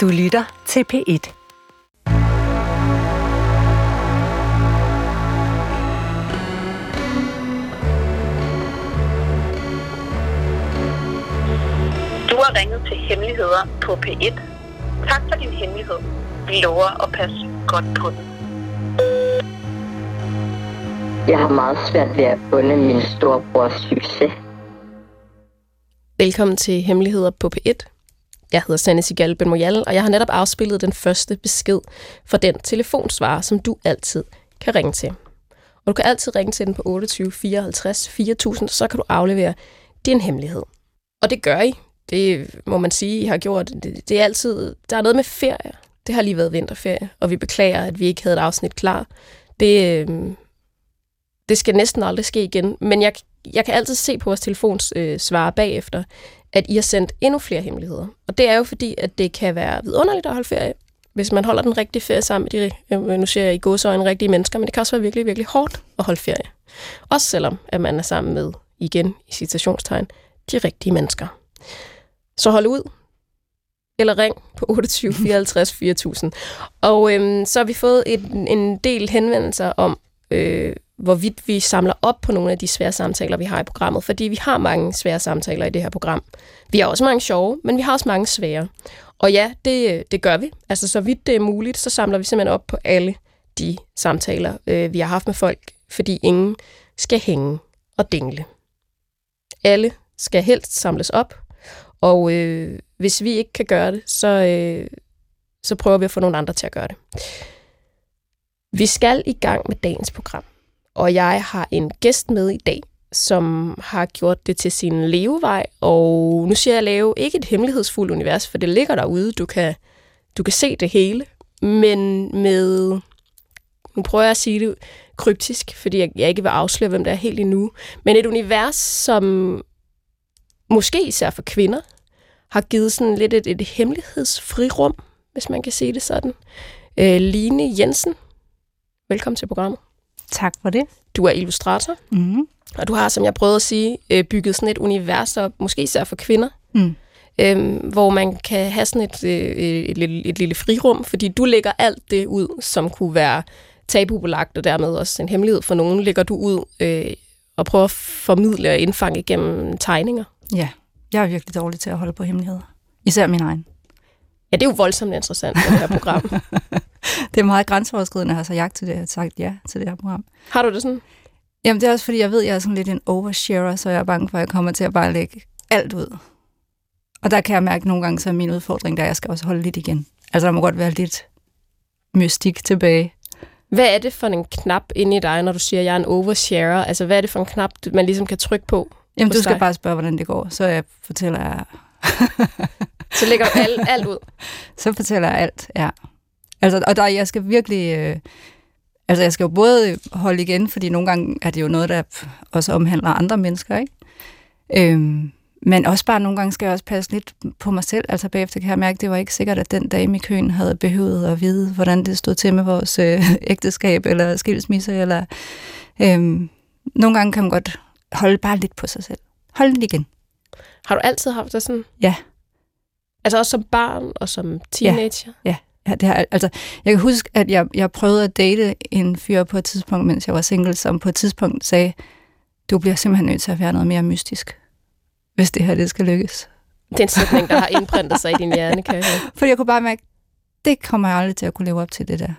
Du lytter til P1. Du har ringet til Hemmeligheder på P1. Tak for din hemmelighed. Vi lover at passe godt på den. Jeg har meget svært ved at bunde min storebrors succes. Velkommen til Hemmeligheder på P1. Jeg hedder Sanne Sigal Ben Moyal, og jeg har netop afspillet den første besked fra den telefonsvarer, som du altid kan ringe til. Og du kan altid ringe til den på 28 54 4000, så kan du aflevere din hemmelighed. Og det gør I. Det må man sige, I har gjort. Det, det er altid, der er noget med ferie. Det har lige været vinterferie, og vi beklager, at vi ikke havde et afsnit klar. Det, øh, det skal næsten aldrig ske igen, men jeg, jeg kan altid se på vores telefons øh, svare bagefter, at I har sendt endnu flere hemmeligheder. Og det er jo fordi, at det kan være vidunderligt at holde ferie, hvis man holder den rigtige ferie sammen med de, øh, nu ser jeg i godsøjne rigtige mennesker, men det kan også være virkelig, virkelig hårdt at holde ferie. Også selvom, at man er sammen med, igen i citationstegn, de rigtige mennesker. Så hold ud, eller ring på 28 54 4000. Og øhm, så har vi fået et, en del henvendelser om, øh, hvorvidt vi samler op på nogle af de svære samtaler, vi har i programmet. Fordi vi har mange svære samtaler i det her program. Vi har også mange sjove, men vi har også mange svære. Og ja, det, det gør vi. Altså, så vidt det er muligt, så samler vi simpelthen op på alle de samtaler, øh, vi har haft med folk, fordi ingen skal hænge og dingle. Alle skal helst samles op, og øh, hvis vi ikke kan gøre det, så, øh, så prøver vi at få nogle andre til at gøre det. Vi skal i gang med dagens program, og jeg har en gæst med i dag, som har gjort det til sin levevej, og nu siger jeg lave ikke et hemmelighedsfuldt univers, for det ligger derude, du kan, du kan se det hele, men med, nu prøver jeg at sige det kryptisk, fordi jeg, jeg ikke vil afsløre, hvem det er helt endnu, men et univers, som måske især for kvinder, har givet sådan lidt et, et hemmelighedsfrirum, hvis man kan sige det sådan. Øh, Line Jensen, velkommen til programmet. Tak for det. Du er illustrator, Mm. og du har, som jeg prøvede at sige, øh, bygget sådan et univers op, måske især for kvinder, Mm. øh, hvor man kan have sådan et, øh, et, lille, et lille frirum, fordi du lægger alt det ud, som kunne være tabubelagt, og dermed også en hemmelighed for nogen, lægger du ud øh, og prøver at formidle og indfange gennem tegninger. Ja, jeg er virkelig dårlig til at holde på hemmeligheder. Især min egen. Ja, det er jo voldsomt interessant, det her program. Det er meget grænseoverskridende at have så jagt til det, at sagt ja til det her program. Har du det sådan? Jamen, det er også fordi, jeg ved, at jeg er sådan lidt en oversharer, så jeg er bange for, at jeg kommer til at bare lægge alt ud. Og der kan jeg mærke nogle gange, så er min udfordring, der jeg skal også holde lidt igen. Altså, der må godt være lidt mystik tilbage. Hvad er det for en knap inde i dig, når du siger, at jeg er en oversharer? Altså, hvad er det for en knap, man ligesom kan trykke på? Jamen, du skal dig? bare spørge, hvordan det går. Så jeg fortæller jeg, Så lægger du alt, alt ud. så fortæller jeg alt, ja. Altså, og der, jeg skal virkelig... Øh, altså, jeg skal jo både holde igen, fordi nogle gange er det jo noget, der også omhandler andre mennesker, ikke? Øhm, men også bare nogle gange skal jeg også passe lidt på mig selv. Altså bagefter kan jeg mærke, at det var ikke sikkert, at den dame i køen havde behøvet at vide, hvordan det stod til med vores øh, ægteskab eller skilsmisse. Eller, øhm, nogle gange kan man godt holde bare lidt på sig selv. Hold lidt igen. Har du altid haft det sådan? Ja. Altså også som barn og som teenager? Ja, det har, altså, jeg kan huske, at jeg, jeg prøvede at date en fyr på et tidspunkt, mens jeg var single, som på et tidspunkt sagde, du bliver simpelthen nødt til at være noget mere mystisk, hvis det her det skal lykkes. Det er en sætning, der har indprintet sig i din hjerne, kan jeg høre. Fordi jeg kunne bare mærke, det kommer jeg aldrig til at kunne leve op til det der.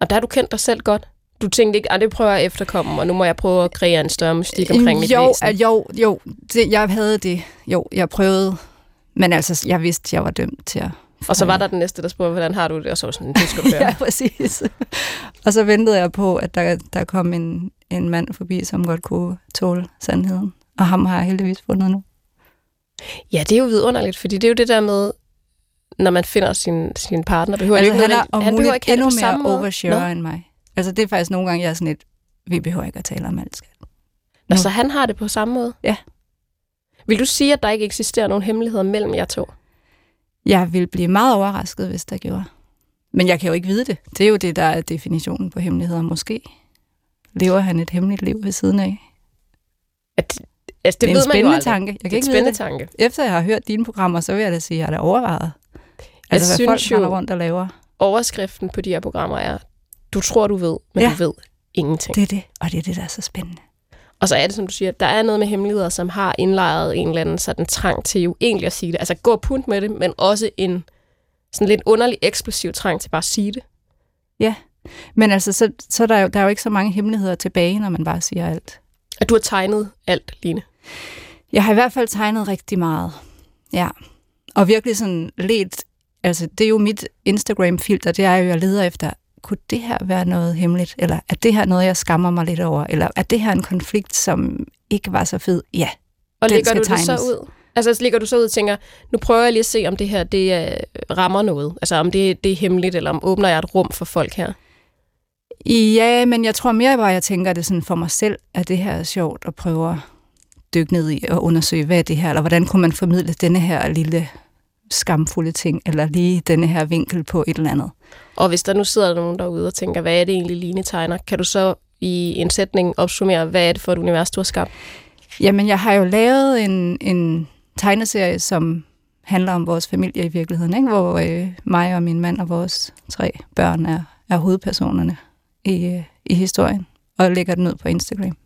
Og der har du kendt dig selv godt. Du tænkte ikke, at det prøver jeg at efterkomme, og nu må jeg prøve at kreere en større mystik omkring mit jo, væsen. at jo, jo, det, jeg havde det. Jo, jeg prøvede. Men altså, jeg vidste, jeg var dømt til at... Og så var der den næste, der spurgte, hvordan har du det? Og så var sådan, det skal ja, præcis. og så ventede jeg på, at der, der kom en, en mand forbi, som godt kunne tåle sandheden. Og ham har jeg heldigvis fundet nu. Ja, det er jo vidunderligt, fordi det er jo det der med, når man finder sin, sin partner, behøver Altså, ikke han er han behøver ikke endnu mere måde. oversharer Nå. end mig. Altså, det er faktisk nogle gange, jeg er sådan lidt, vi behøver ikke at tale om alt, skat. Så han har det på samme måde? Ja. Vil du sige, at der ikke eksisterer nogen hemmeligheder mellem jer to? Jeg vil blive meget overrasket, hvis der gjorde. Men jeg kan jo ikke vide det. Det er jo det, der er definitionen på hemmeligheder, måske. Lever han et hemmeligt liv ved siden af? At, altså, det, det er ved en man jo spændende tanke. Jeg Det kan er en ikke spændende det. tanke. Efter jeg har hørt dine programmer, så vil jeg da sige, at jeg er da overvejet. Altså, hvad synes folk jo- rundt og laver. Overskriften på de her programmer er, du tror, du ved, men Ja. du ved ingenting. Det er det, og det er det, der er så spændende. Og så er det, som du siger, der er noget med hemmeligheder, som har indlejret en eller anden sådan trang til jo egentlig at sige det. Altså gå punt med det, men også en sådan lidt underlig eksplosiv trang til bare at sige det. Men altså, så, så er der, jo, der er jo ikke så mange hemmeligheder tilbage, når man bare siger alt. At du har tegnet alt, Line. Jeg har i hvert fald tegnet rigtig meget. Ja. Og virkelig sådan let, altså det er jo mit Instagram-filter, det er jo, jeg leder efter, kunne det her være noget hemmeligt? Eller er det her noget, jeg skammer mig lidt over? Eller er det her en konflikt, som ikke var så fed? Ja. Og Den lægger skal du det så tegnes. ud? Altså lægger du så ud og tænker, nu prøver jeg lige at se, om det her det øh, rammer noget. Altså om det, det er hemmeligt, eller om åbner jeg et rum for folk her. Ja, men jeg tror mere bare, jeg tænker det sådan for mig selv, at det her er sjovt at prøve at dykke ned i og undersøge, hvad er det her, eller hvordan kunne man formidle denne her lille skamfulde ting, eller lige denne her vinkel på et eller andet. Og hvis der nu sidder nogen derude og tænker, hvad er det egentlig, Line tegner? Kan du så i en sætning opsummere, hvad er det for et univers, du har skabt? Jamen, jeg har jo lavet en, en tegneserie, som handler om vores familie i virkeligheden, ikke? hvor øh, mig og min mand og vores tre børn er, er hovedpersonerne i, øh, i historien, og lægger den ud på Instagram.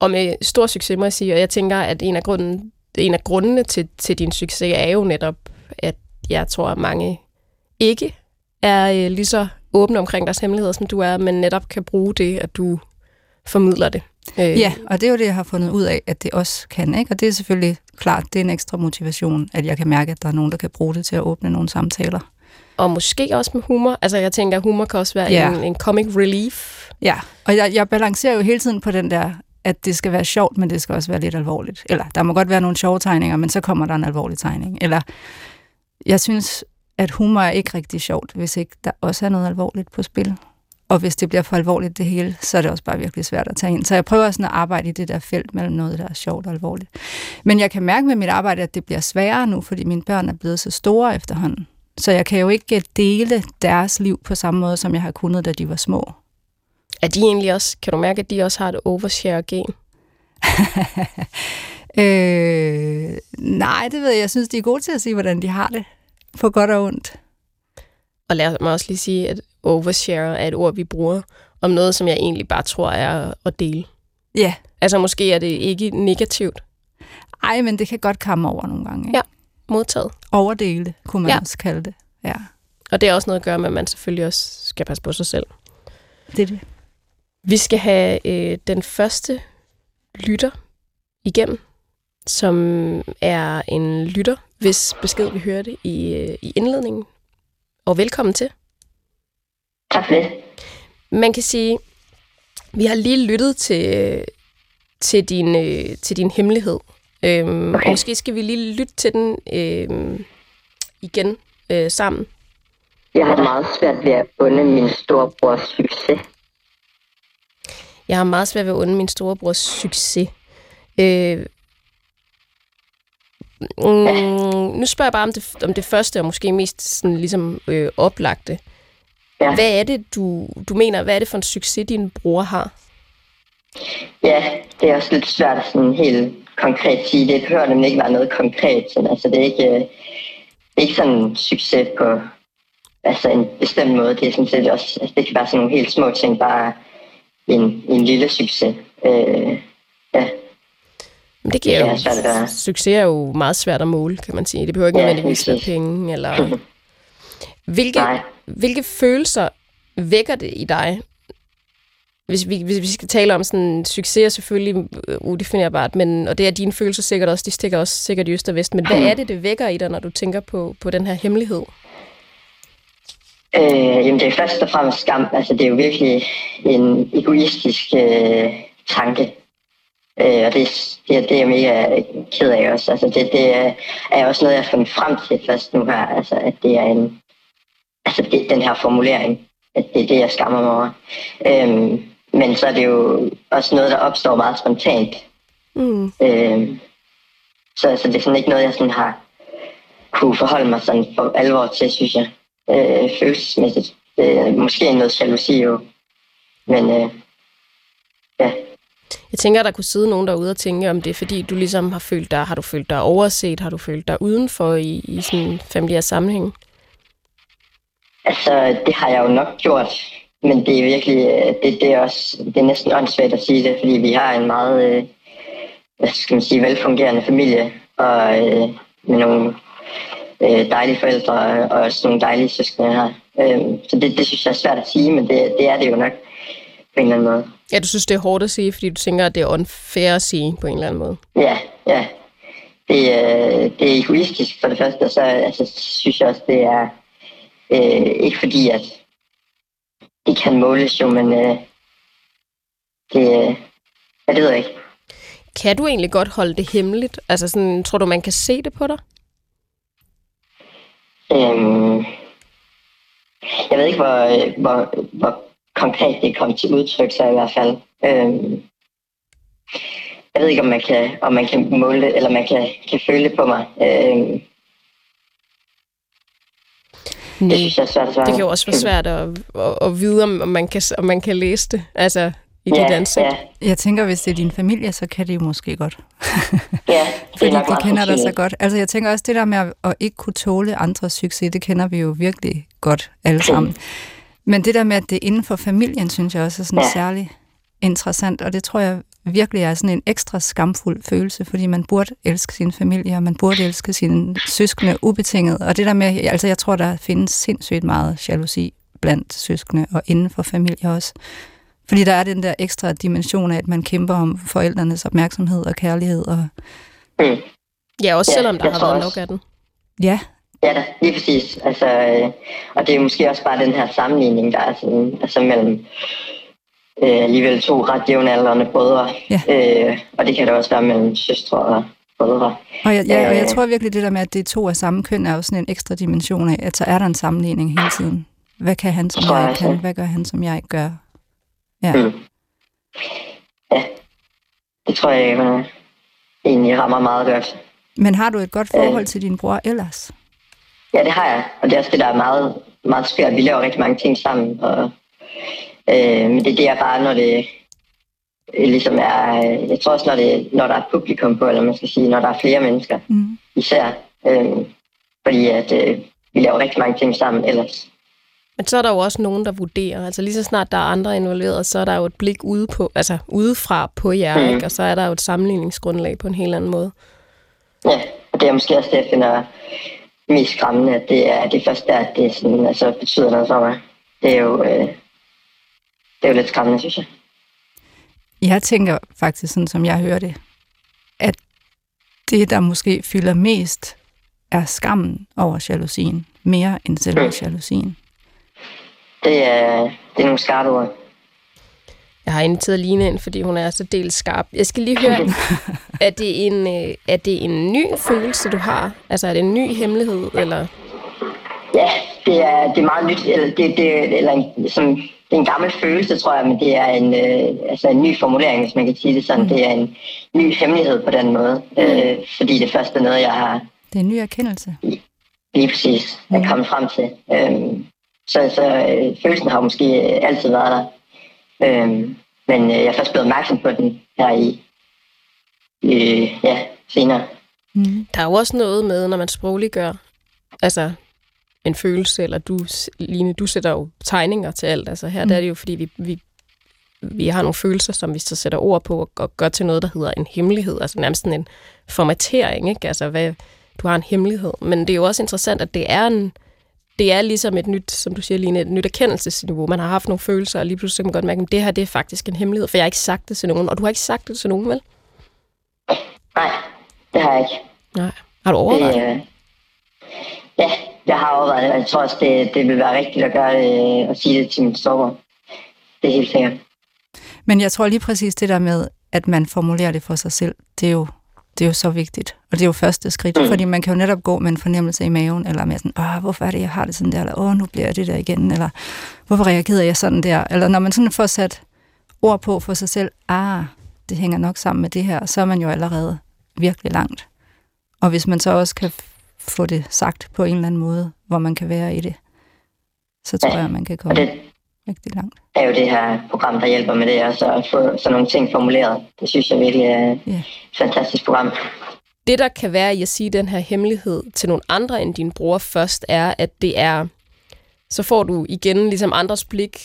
Og med stor succes, må jeg sige, og jeg tænker, at en af, grunden, en af grundene til, til din succes er jo netop, at jeg tror, at mange ikke er øh, lige så åbne omkring deres hemmeligheder, som du er, men netop kan bruge det, at du formidler det. Øh, Ja, og det er jo det, jeg har fundet ud af, at det også kan. Ikke? Og det er selvfølgelig klart, det er en ekstra motivation, at jeg kan mærke, at der er nogen, der kan bruge det til at åbne nogle samtaler. Og måske også med humor. Altså, jeg tænker, at humor kan også være Ja. en, en comic relief. Ja, og jeg, jeg balancerer jo hele tiden på den der, at det skal være sjovt, men det skal også være lidt alvorligt. Eller der må godt være nogle sjove tegninger, men så kommer der en alvorlig tegning. Eller jeg synes, at humor er ikke rigtig sjovt, hvis ikke der også er noget alvorligt på spil. Og hvis det bliver for alvorligt det hele, så er det også bare virkelig svært at tage ind. Så jeg prøver sådan at arbejde i det der felt mellem noget, der er sjovt og alvorligt. Men jeg kan mærke med mit arbejde, at det bliver sværere nu, fordi mine børn er blevet så store efterhånden. Så jeg kan jo ikke dele deres liv på samme måde, som jeg har kunnet, da de var små. Er de egentlig også, kan du mærke, at de også har et overshare-gen? Øh, nej, det ved jeg. Jeg synes, de er gode til at sige, hvordan de har det. På godt og ondt. Og lad mig også lige sige, at overshare er et ord, vi bruger om noget, som jeg egentlig bare tror er at dele. Ja. Altså måske er det ikke negativt Ej, men det kan godt komme over nogle gange. Ikke? Ja. modtaget. Overdele, kunne man ja. også kalde det. Ja, Og det er også noget at gøre med, at man selvfølgelig også skal passe på sig selv. det er det. Vi skal have øh, den første lytter igennem, som er en lytter, hvis besked vi hørte i, øh, i indledningen. Og velkommen til. Tak for det. Man kan sige, vi har lige lyttet til, til, din, øh, til din hemmelighed. Øhm, Okay. Måske skal vi lige lytte til den øh, igen øh, sammen. Jeg har meget svært ved at unde min storebrors succes. Jeg har meget svært ved at unde min storebrors succes. Øh, mm, nu spørger jeg bare om det, om det første, og måske mest sådan ligesom øh, oplagte. Ja. Hvad er det, du, du mener, hvad er det for en succes, din bror har? Ja, det er også lidt svært at sådan helt konkret sige. Det behøver nemlig ikke være noget konkret. Sådan. Altså, det er ikke, øh, det er ikke sådan en succes på altså en bestemt måde. Det er sådan set også, altså, det kan være sådan nogle helt små ting, bare en, en lille succes. Øh, ja, Men det giver Det jo, svært at succes er jo meget svært at måle, kan man sige. Det behøver ikke Ja, nødvendigvis være penge. Eller... Hvilke, Nej. hvilke følelser vækker det i dig? Hvis vi, hvis vi skal tale om sådan succes er selvfølgelig øh, udefinerbart, men, og det er dine følelser sikkert også, de stikker også sikkert i øst og vest, men hvad er det, det vækker i dig, når du tænker på, på den her hemmelighed? Øh, jamen det er først og fremmest skam. Altså det er jo virkelig en egoistisk øh, tanke. Øh, og det, det, det er jeg mega ked af også. Altså det, det er, er også noget, jeg har fundet frem til først nu her. Altså at det er en, altså det, den her formulering. At det er det, jeg skammer mig over. Øhm, men så er det jo også noget, der opstår meget spontant. Mm. Øh, så altså, det er sådan ikke noget, jeg sådan har kunne forholde mig sådan for alvor til, synes jeg, øh, følelsesmæssigt. Det er måske noget jalousi jo, men øh, ja. Jeg tænker, der kunne sidde nogen derude og tænke, om det er fordi, du ligesom har følt dig, har du følt dig overset, har du følt dig udenfor i, i sådan en familiær sammenhæng? Altså, det har jeg jo nok gjort, men det er virkelig, øh, det, det er også, det er næsten åndssvagt at sige det, fordi vi har en meget, øh, hvad skal man sige, velfungerende familie, og øh, med nogle øh, dejlige forældre og også nogle dejlige søskende her. Øh, så det, det synes jeg er svært at sige, men det, det er det jo nok på en eller anden måde. Ja, du synes, det er hårdt at sige, fordi du tænker, at det er unfair at sige på en eller anden måde. Ja, ja. Det, øh, det er egoistisk for det første, og så altså, synes jeg også, det er øh, ikke fordi, at det kan måles jo, men øh, det, øh, jeg ved ikke. Kan du egentlig godt holde det hemmeligt? Altså sådan, tror du, man kan se det på dig? Øhm, jeg ved ikke, hvor, hvor, hvor konkret det kom til udtryk, så i hvert fald. Øhm, jeg ved ikke, om man kan, om man kan måle det, eller man kan, kan føle det på mig. Øhm, Nej. det synes jeg er svært at svare. Det kan jo også være svært at, at, at vide, om om man, kan, om man kan læse det altså, i dit ja, ansigt. ja, Jeg tænker, hvis det er din familie, så kan det jo måske godt. ja, Fordi de kender dig så godt. Altså jeg tænker også, det der med at, at ikke kunne tåle andres succes, det kender vi jo virkelig godt alle sammen. Men det der med, at det er inden for familien, synes jeg også er sådan Ja. særlig interessant, og det tror jeg virkelig er sådan en ekstra skamfuld følelse, fordi man burde elske sin familie, og man burde elske sine søskende ubetinget. Og det der med, altså jeg tror, der findes sindssygt meget jalousi blandt søskende og inden for familie også. Fordi der er den der ekstra dimension af, at man kæmper om forældrenes opmærksomhed og kærlighed. Og Mm. Ja, også Ja, selvom der har været også. nok af den. ja, Ja, da, lige præcis. Altså, øh, og det er måske også bare den her sammenligning, der er sådan, altså mellem øh, alligevel to ret jævnaldrende brødre. Ja. Øh, og det kan det også være mellem søstre og brødre. Og jeg, ja, og jeg Øh. tror virkelig, det der med, at det er to af samme køn, er jo sådan en ekstra dimension af, at så er der en sammenligning hele tiden. Hvad kan han, som jeg jeg ikke kan? Hvad gør han, som jeg ikke gør? Ja. Mm. Ja, det tror jeg øh, egentlig rammer meget godt. Men har du et godt forhold Øh. til din bror ellers? Ja, det har jeg. Og det er også det, der er meget, meget skørt. Vi laver rigtig mange ting sammen. Og, øh, men det, det er bare, når det øh, ligesom er... øh, Jeg tror også, når, det, når der er publikum på, eller man skal sige, når der er flere mennesker Mm. især. Øh, fordi at øh, vi laver rigtig mange ting sammen ellers. Men så er der jo også nogen, der vurderer. Altså lige så snart der er andre involveret, så er der jo et blik ude på, altså udefra på jer, Mhm. ikke? og så er der jo et sammenligningsgrundlag på en helt anden måde. Ja, og det er måske også det, jeg finder mest skræmmende, at det er det første, at det sådan, altså, betyder noget for mig. Det er jo, øh, det er jo lidt skræmmende, synes jeg. Jeg tænker faktisk, sådan som jeg hører det, at det, der måske fylder mest, er skammen over jalousien, mere end selve Mm. jalousien. Det er, det er nogle skarpe ord. Jeg har inviteret Line ind, fordi hun er så dels skarp. Jeg skal lige høre, er det en, øh, er det en ny følelse, du har? Altså er det en ny hemmelighed, eller... Ja, det er, det er meget nyt, eller, det, det, eller en, som, det er en gammel følelse, tror jeg, men det er en, øh, altså en ny formulering, hvis man kan sige det sådan. Det er en ny hemmelighed på den måde, øh, fordi det første er noget, jeg har Det er en ny erkendelse. lige præcis er kommet frem til. Øh, så så øh, følelsen har måske altid været der. Øh, men øh, jeg er først blevet opmærksom på den her i, i ja, senere. Mm. Der er jo også noget med, når man sprogliggør, altså en følelse, eller du, Line, du sætter jo tegninger til alt. Altså her mm. der er det jo, fordi vi, vi, vi har nogle følelser, som vi så sætter ord på og, og gør til noget, der hedder en hemmelighed. Altså nærmest sådan en formatering, ikke? Altså hvad, du har en hemmelighed. Men det er jo også interessant, at det er en, det er ligesom et nyt, som du siger, Line, et nyt erkendelsesniveau. Man har haft nogle følelser, og lige pludselig så kan man godt mærke, at det her det er faktisk en hemmelighed, for jeg har ikke sagt det til nogen, og du har ikke sagt det til nogen, vel? Nej, det har jeg ikke. Nej. Har du overvejet det? Det, øh, ja, jeg har overvejet det, og jeg tror også, det, det vil være rigtigt at gøre det, øh, og sige det til min storebror. Det er helt sikkert. Men jeg tror lige præcis det der med, at man formulerer det for sig selv, det er jo, det er jo så vigtigt. Og det er jo første skridt, mm. fordi man kan jo netop gå med en fornemmelse i maven, eller med sådan, åh, hvorfor er det, jeg har det sådan der, eller åh, nu bliver jeg det der igen, eller hvorfor reagerede jeg sådan der, eller når man sådan får sat ord på for sig selv, ah, det hænger nok sammen med det her, så er man jo allerede virkelig langt. Og hvis man så også kan få det sagt på en eller anden måde, hvor man kan være i det, så tror Ja. jeg, man kan Og komme. det, rigtig langt. er jo det her program, der hjælper med det, og så at få sådan nogle ting formuleret. Det synes jeg virkelig er et fantastisk program. Det, der kan være i at sige den her hemmelighed til nogle andre end din bror først, er, at det er, så får du igen ligesom andres blik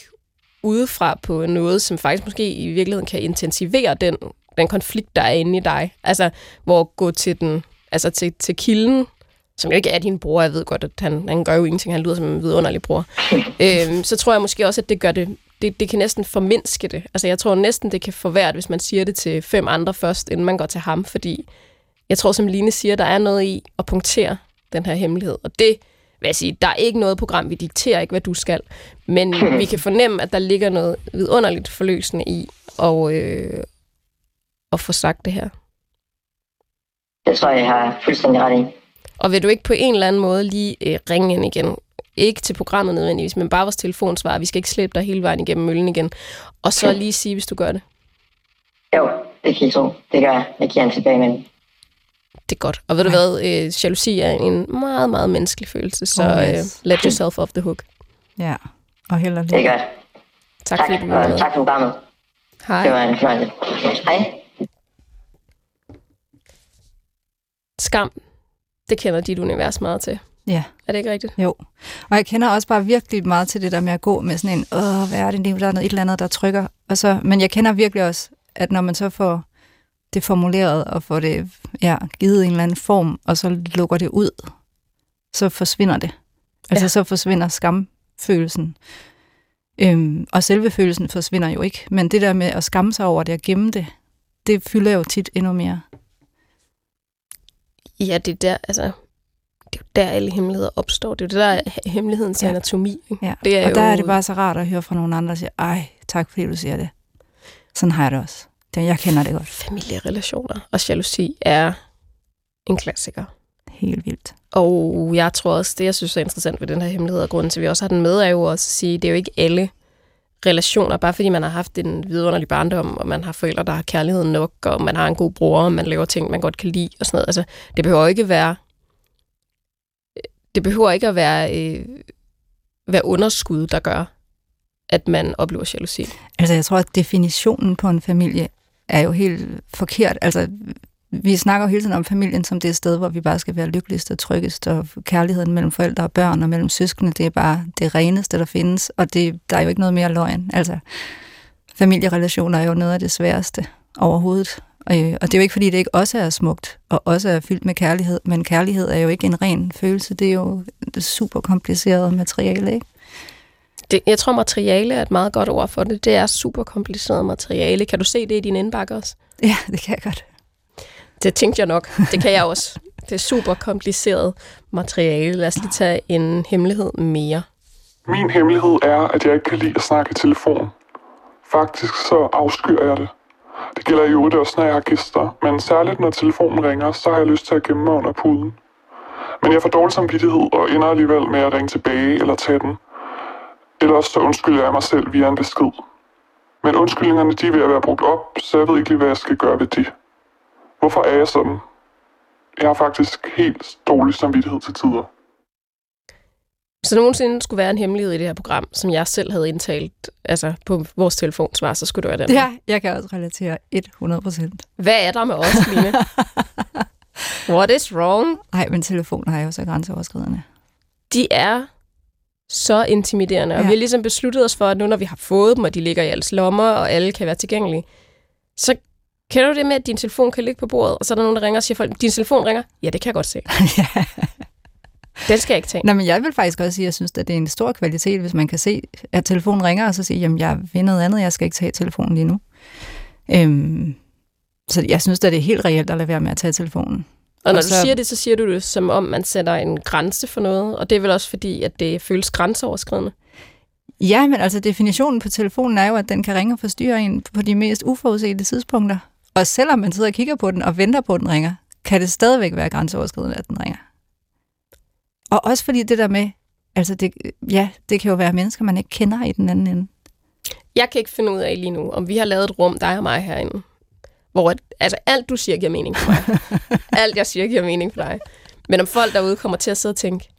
udefra på noget, som faktisk måske i virkeligheden kan intensivere den, den konflikt, der er inde i dig. Altså, hvor gå til den, altså til, til kilden, som jo ikke er din bror, jeg ved godt, at han, han gør jo ingenting, han lyder som en vidunderlig bror, øhm, så tror jeg måske også, at det gør det, det, det kan næsten formindske det. Altså, jeg tror næsten, det kan forværre hvis man siger det til fem andre først, inden man går til ham, fordi jeg tror, som Line siger, der er noget i at punktere den her hemmelighed. Og det vil jeg sige, der er ikke noget program, vi dikterer ikke, hvad du skal. Men vi kan fornemme, at der ligger noget vidunderligt forløsende i at, øh, at få sagt det her. Det tror jeg, jeg har fuldstændig ret i. Og vil du ikke på en eller anden måde lige øh, ringe ind igen? Ikke til programmet nødvendigvis, men bare vores telefonsvar. Vi skal ikke slæbe dig hele vejen igennem møllen igen. Og så lige sige, hvis du gør det. Jo, det kan I tro. Det gør jeg. Jeg giver en tilbage med. Det er godt. Og ved du hvad, øh, jalousi er en meget, meget menneskelig følelse, så Oh, øh, yes. let yourself off the hook. Ja, og heller Det er godt. Tak, Tak, fordi du var og med. tak for programmet. Hej. Det var en fornøjelse. Hej. Skam, det kender dit univers meget til. Ja. Er det ikke rigtigt? Jo. Og jeg kender også bare virkelig meget til det der med at gå med sådan en, åh, hvad er det der er noget, et eller andet, der trykker. Og så, men jeg kender virkelig også, at når man så får det formuleret og får det ja, givet en eller anden form, og så lukker det ud, så forsvinder det. Altså Ja. så forsvinder skamfølelsen. Øhm, og selve følelsen forsvinder jo ikke. Men det der med at skamme sig over det og gemme det, det fylder jo tit endnu mere. Ja, det er der, altså, det er jo der, alle hemmeligheder opstår. Det er jo det, der er hemmelighedens Ja. anatomi. Ikke? Ja. Det er og der jo- er det bare så rart at høre fra nogle andre, der siger, ej, tak fordi du siger det. Sådan har jeg det også. Det, jeg kender det godt. Familierelationer og jalousi er en klassiker. Helt vildt. Og jeg tror også, det jeg synes er interessant ved den her hemmelighed, og grunden til, at vi også har den med, er jo også at sige, det er jo ikke alle relationer, bare fordi man har haft en vidunderlig barndom, og man har forældre, der har kærlighed nok, og man har en god bror, og man laver ting, man godt kan lide, og sådan noget. Altså, det behøver ikke være det behøver ikke at være, øh, være underskud, der gør, at man oplever jalousi. Altså, jeg tror, at definitionen på en familie er jo helt forkert. Altså, vi snakker jo hele tiden om familien som det sted, hvor vi bare skal være lykkeligst og tryggest, og kærligheden mellem forældre og børn og mellem søskende, det er bare det reneste, der findes, og det, der er jo ikke noget mere løgn. Altså, familierelationer er jo noget af det sværeste overhovedet. Øh, Og det er jo ikke, fordi det ikke også er smukt, og også er fyldt med kærlighed, men kærlighed er jo ikke en ren følelse, det er jo super kompliceret materiale, ikke? Det, jeg tror, materiale er et meget godt ord for det. Det er super kompliceret materiale. Kan du se det i din indbakke også? Ja, det kan jeg godt. Det tænkte jeg nok. Det kan jeg også. Det er super kompliceret materiale. Lad os lige tage en hemmelighed mere. Min hemmelighed er, at jeg ikke kan lide at snakke i telefon. Faktisk så afskyr jeg det. Det gælder i øvrigt også, når jeg har gæster, men særligt når telefonen ringer, så har jeg lyst til at gemme mig under puden. Men jeg får dårlig samvittighed og ender alligevel med at ringe tilbage eller tage den. Ellers så undskylder jeg mig selv via en besked. Men undskyldningerne de er ved at være brugt op, så jeg ved ikke lige, hvad jeg skal gøre ved det. Hvorfor er jeg sådan? Jeg har faktisk helt dårlig samvittighed til tider. Så der nogensinde skulle være en hemmelighed i det her program, som jeg selv havde indtalt altså på vores telefonsvar, så skulle det være den. Ja, jeg kan også relatere 100 procent. Hvad er der med os, Line? What is wrong? Nej, men telefoner er jo så grænseoverskridende. De er så intimiderende, og Ja. vi har ligesom besluttet os for, at nu når vi har fået dem, og de ligger i alles lommer, og alle kan være tilgængelige, så kender du det med, at din telefon kan ligge på bordet, og så er der nogen, der ringer og siger, folk, din telefon ringer? Ja, det kan jeg godt se. ja. Den skal jeg ikke tage. Nå, men jeg vil faktisk også sige, at jeg synes, at det er en stor kvalitet, hvis man kan se, at telefonen ringer, og så sige, jamen jeg vil noget andet, jeg skal ikke tage telefonen lige nu. Øhm, så jeg synes, at det er helt reelt at lade være med at tage telefonen. Og når Og du så- siger det, så siger du det, som om man sætter en grænse for noget, og det er vel også fordi, at det føles grænseoverskridende. Ja, men altså definitionen på telefonen er jo, at den kan ringe og forstyrre en på de mest uforudsete tidspunkter. Og selvom man sidder og kigger på den og venter på, at den ringer, kan det stadigvæk være grænseoverskridende, at den ringer. Og også fordi det der med, altså det, ja, det kan jo være mennesker, man ikke kender i den anden ende. Jeg kan ikke finde ud af lige nu, om vi har lavet et rum, dig og mig herinde, hvor altså, alt du siger giver mening for mig. alt jeg siger giver mening for dig. Men om folk derude kommer til at sidde og tænke,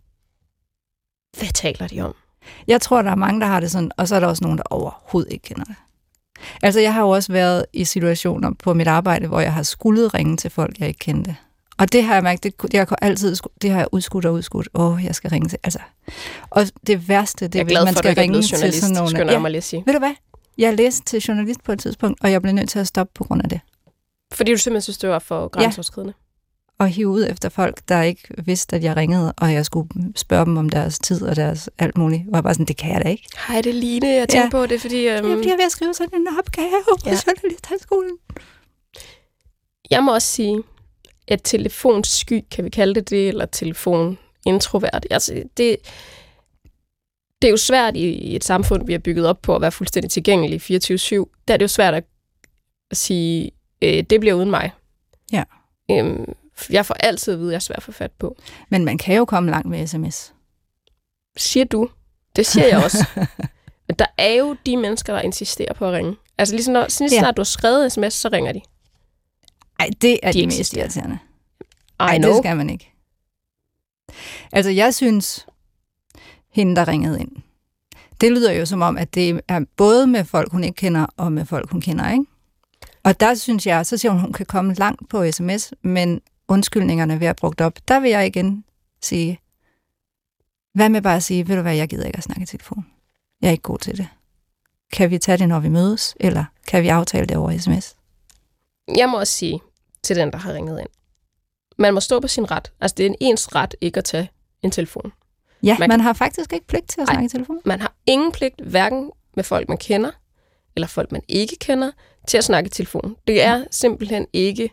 hvad taler de om? Jeg tror, der er mange, der har det sådan, og så er der også nogen, der overhovedet ikke kender det. Altså, jeg har jo også været i situationer på mit arbejde, hvor jeg har skulle ringe til folk, jeg ikke kendte. Og det har jeg mærket, det, jeg har altid, det har jeg udskudt og udskudt. Åh, oh, jeg skal ringe til, altså. Og det værste, det er, hvis man skal for, ringe til sådan nogle... Ja, mig lige sige. ved du hvad? Jeg læste til journalist på et tidspunkt, og jeg blev nødt til at stoppe på grund af det. Fordi du simpelthen synes, det var for grænseoverskridende? Ja og hive ud efter folk, der ikke vidste, at jeg ringede, og jeg skulle spørge dem om deres tid og deres alt muligt. Og jeg bare sådan, det kan jeg da ikke. Hej, det er Line. Jeg tænker ja. på det, fordi... Um... Jeg bliver ved at skrive sådan en opgave på ja. Journalisthøjskolen. Jeg må også sige, at telefonsky, kan vi kalde det det, eller telefon introvert. Altså, det, det er jo svært i et samfund, vi har bygget op på at være fuldstændig tilgængelig 24-7. Der er det jo svært at sige, øh, det bliver uden mig. Ja. Øhm, jeg får altid at vide, at jeg er svær at få fat på. Men man kan jo komme langt med sms. Siger du? Det siger jeg også. Men der er jo de mennesker, der insisterer på at ringe. Altså ligesom når, sådan, ja. snart du har skrevet sms, så ringer de. Nej, det er de, de mest irriterende. Nej, det skal man ikke. Altså, jeg synes, hende, der ringede ind, det lyder jo som om, at det er både med folk, hun ikke kender, og med folk, hun kender, ikke? Og der synes jeg, så siger hun, hun kan komme langt på sms, men undskyldningerne ved at brugt op, der vil jeg igen sige, hvad med bare at sige, ved du hvad, jeg gider ikke at snakke i telefon. Jeg er ikke god til det. Kan vi tage det, når vi mødes, eller kan vi aftale det over sms? Jeg må også sige til den, der har ringet ind. Man må stå på sin ret. Altså, det er en ens ret ikke at tage en telefon. Ja, man, man har faktisk ikke pligt til at snakke i telefon. Man har ingen pligt, hverken med folk, man kender, eller folk, man ikke kender, til at snakke i telefon. Det er simpelthen ikke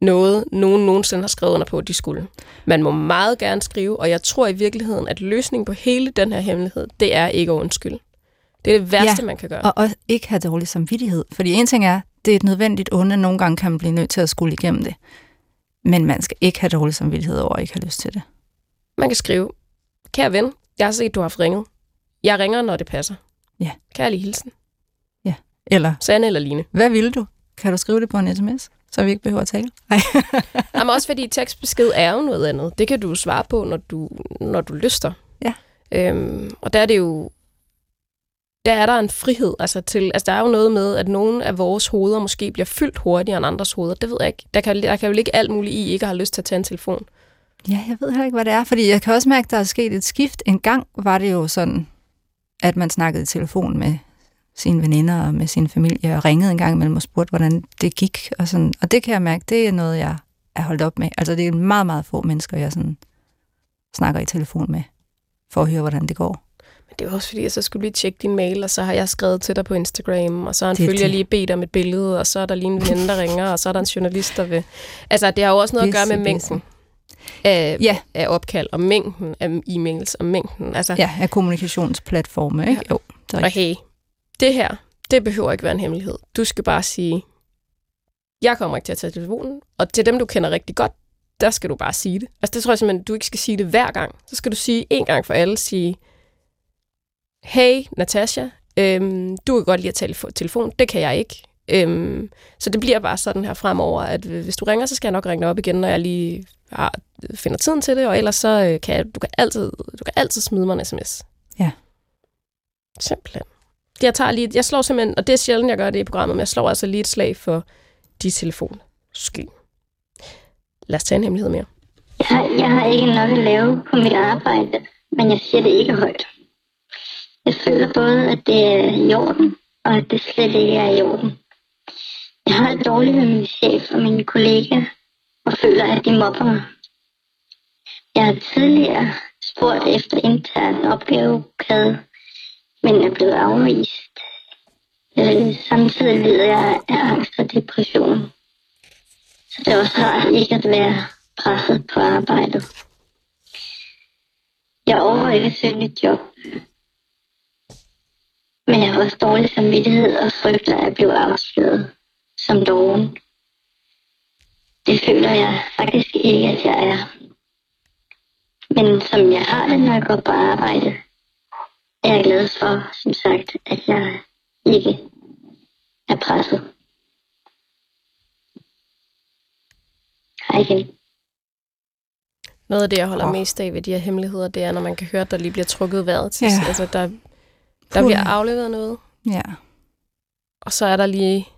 noget, nogen nogensinde har skrevet under på, at de skulle. Man må meget gerne skrive, og jeg tror i virkeligheden, at løsningen på hele den her hemmelighed, det er ikke at undskylde. Det er det værste, ja, man kan gøre. Og, og ikke have dårlig samvittighed. Fordi en ting er, det er et nødvendigt onde. Nogle gange kan man blive nødt til at skulle igennem det. Men man skal ikke have dårlig samvittighed over at ikke have lyst til det. Man kan skrive, kære ven, jeg har set, du har haft ringet. Jeg ringer, når det passer. Ja. Kærlig hilsen. Ja. Eller? Sande eller Line. Hvad vil du? Kan du skrive det på en sms? Så vi ikke behøver at tale. Nej. Jamen også fordi tekstbesked er jo noget andet. Det kan du svare på, når du, når du lyster. Ja. Øhm, og der er det jo, der er der en frihed. Altså, til, altså der er jo noget med, at nogle af vores hoveder måske bliver fyldt hurtigere end andres hoveder. Det ved jeg ikke. Der kan, der kan jo ligge alt muligt i, ikke har lyst til at tage en telefon. Ja, jeg ved heller ikke, hvad det er. Fordi jeg kan også mærke, at der er sket et skift. En gang var det jo sådan, at man snakkede i telefon med sine veninder og med sin familie, og ringede en gang imellem og spurgte, hvordan det gik. Og, sådan. og det kan jeg mærke, det er noget, jeg er holdt op med. Altså det er meget, meget få mennesker, jeg sådan snakker i telefon med, for at høre, hvordan det går. Men det er også fordi, at så skulle lige tjekke din mail, og så har jeg skrevet til dig på Instagram, og så har en følger lige bedt om et billede, og så er der lige en veninde, der ringer, og så er der en journalist, der vil... Altså, det har jo også noget bisse, at gøre med mængden af, ja. af opkald, og mængden af e-mails, og mængden... Altså, ja, af kommunikationsplatforme, ikke? Ja. Jo, det er og hey, det her, det behøver ikke være en hemmelighed. Du skal bare sige, jeg kommer ikke til at tage telefonen, og til dem, du kender rigtig godt, der skal du bare sige det. Altså det tror jeg simpelthen, du ikke skal sige det hver gang. Så skal du sige en gang for alle, sige, hey Natasha, øhm, du kan godt lide at tale telefon, det kan jeg ikke. Øhm, så det bliver bare sådan her fremover, at hvis du ringer, så skal jeg nok ringe op igen, når jeg lige har, finder tiden til det, og ellers så øh, kan jeg, du kan altid, du kan altid smide mig en sms. Ja. Simpelthen jeg, tager lige, jeg slår simpelthen, og det er sjældent, jeg gør det i programmet, men jeg slår altså lige et slag for de telefonsky. Lad os tage en hemmelighed mere. Jeg har, jeg har ikke nok at lave på mit arbejde, men jeg siger det ikke højt. Jeg føler både, at det er i orden, og at det slet ikke er i orden. Jeg har det dårligt med min chef og mine kollegaer, og føler, at de mobber mig. Jeg har tidligere spurgt efter intern opgavekade, men er blevet afvist. Øh, samtidig lider jeg af angst og depression. Så det er også rart ikke at være presset på arbejdet. Jeg overvejer ikke at søge et job. Men jeg har også dårlig samvittighed og frygter at blive afsløret som dogen. Det føler jeg faktisk ikke, at jeg er. Men som jeg har det, når jeg går på arbejde, er jeg glad for, som sagt, at jeg ikke er presset. Hej igen. Noget af det, jeg holder Åh. mest af ved de her hemmeligheder, det er, når man kan høre, at der lige bliver trukket vejret til. Ja. Altså, der, der bliver afleveret noget, Ja. og så er der lige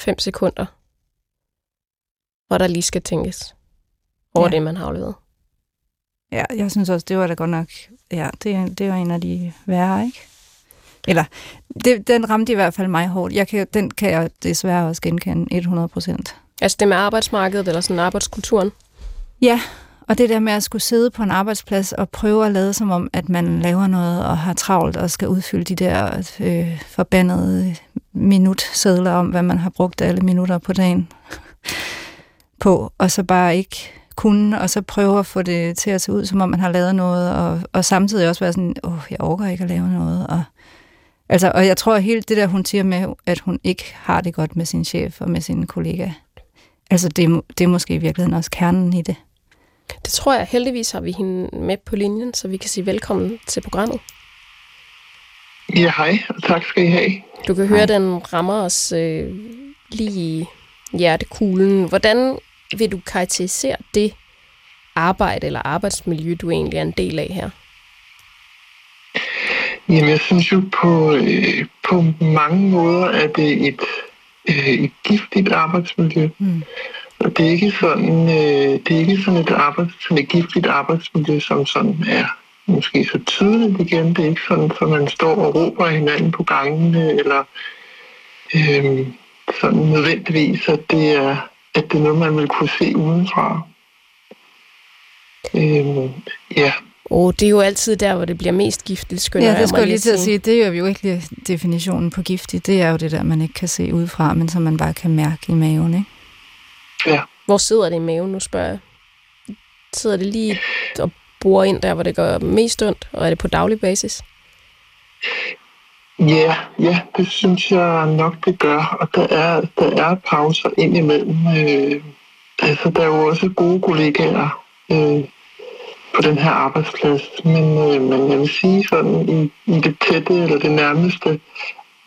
fem sekunder, hvor der lige skal tænkes over Ja. det, man har afleveret. Ja, jeg synes også, det var da godt nok... Ja, det, det var en af de værre, ikke? Eller, det, den ramte i hvert fald mig hårdt. Jeg kan, den kan jeg desværre også genkende 100 procent. Altså det med arbejdsmarkedet, eller sådan arbejdskulturen. Ja, og det der med at skulle sidde på en arbejdsplads og prøve at lade som om, at man laver noget og har travlt og skal udfylde de der øh, forbandede minutsedler om, hvad man har brugt alle minutter på dagen på, og så bare ikke kunne, og så prøve at få det til at se ud, som om man har lavet noget, og, og samtidig også være sådan, åh, jeg overgår ikke at lave noget, og Altså, og jeg tror, at hele det der, hun siger med, at hun ikke har det godt med sin chef og med sine kollegaer, altså det, er det er måske i virkeligheden også kernen i det. Det tror jeg. Heldigvis har vi hende med på linjen, så vi kan sige velkommen til programmet. Ja, hej, og tak skal I have. Du kan høre, den rammer os øh, lige i hjertekuglen. Hvordan vil du karakterisere det arbejde eller arbejdsmiljø, du egentlig er en del af her? Jamen, jeg synes jo på, øh, på mange måder, at det er et, øh, et giftigt arbejdsmiljø. Mm. Og det er ikke sådan, øh, det er ikke sådan et, arbejds, sådan et giftigt arbejdsmiljø, som sådan er måske så tydeligt igen. Det er ikke sådan, at man står og råber hinanden på gangene, eller øh, sådan nødvendigvis, at det, er, at det er noget, man vil kunne se udenfra. Øh, ja, Og det er jo altid der, hvor det bliver mest giftigt, skynder Ja, det skulle jeg lige til at sige. Det er jo virkelig definitionen på giftig. Det er jo det der, man ikke kan se udefra, men som man bare kan mærke i maven, ikke? ja. Hvor sidder det i maven, nu spørger jeg? Sidder det lige og borer ind der, hvor det gør mest ondt, og er det på daglig basis? Ja, ja, det synes jeg nok, det gør. Og der er, der er pauser indimellem. Øh, altså, der er jo også gode kollegaer øh, på den her arbejdsplads. Men, øh, men jeg vil sige sådan, i, i det tætte eller det nærmeste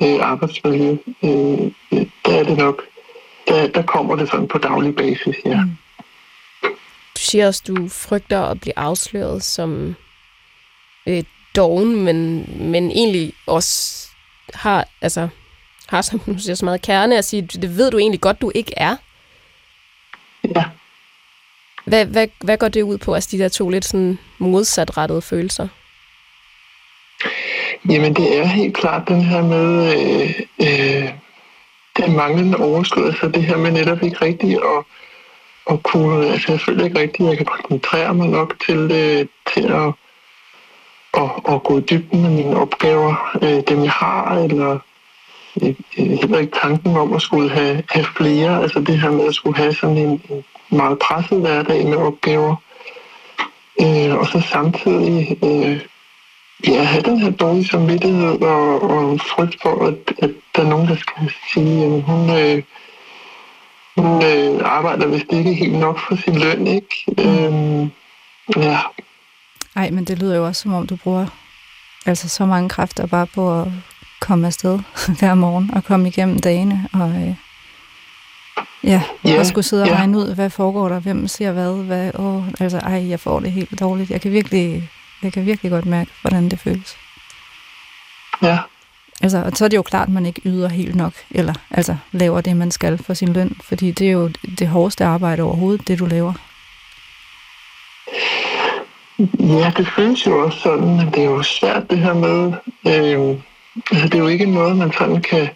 øh, arbejdsmiljø, øh, øh der er det nok, der, der kommer det sådan på daglig basis, ja. Mm. Du siger også, du frygter at blive afsløret som øh, doven, men, men egentlig også har, altså, har som du siger, så meget kerne at sige, det ved du egentlig godt, du ikke er. ja. Hvad, hvad, hvad går det ud på, altså de der to lidt sådan modsatrettede følelser? Jamen, det er helt klart den her med øh, øh, den manglende overskud, altså det her med netop ikke rigtigt at, at kunne, altså jeg føler ikke rigtigt, at jeg kan koncentrere mig nok til, øh, til at, at, at gå i dybden med mine opgaver, øh, dem jeg har, eller øh, øh, heller ikke tanken om at skulle have, have flere, altså det her med at skulle have sådan en, en meget presset hverdag med opgaver, øh, og så samtidig øh, Ja, have den her dårlige samvittighed og, og frygt for, at, at der er nogen, der skal sige, at hun, øh, hun øh, arbejder vist ikke helt nok for sin løn, ikke? Øhm, ja, Ej, men det lyder jo også, som om du bruger altså så mange kræfter bare på at komme afsted hver morgen og komme igennem dagene og øh, ja, Ja, og skulle sidde og ja. regne ud, hvad foregår der, hvem siger hvad, hvad åh, altså ej, jeg får det helt dårligt. Jeg kan virkelig, jeg kan virkelig godt mærke, hvordan det føles. ja, Altså, og så er det jo klart, at man ikke yder helt nok, eller altså laver det, man skal for sin løn, fordi det er jo det hårdeste arbejde overhovedet, det du laver. Ja, det føles jo også sådan, men det er jo svært det her med, øh, altså det er jo ikke noget, man sådan kan,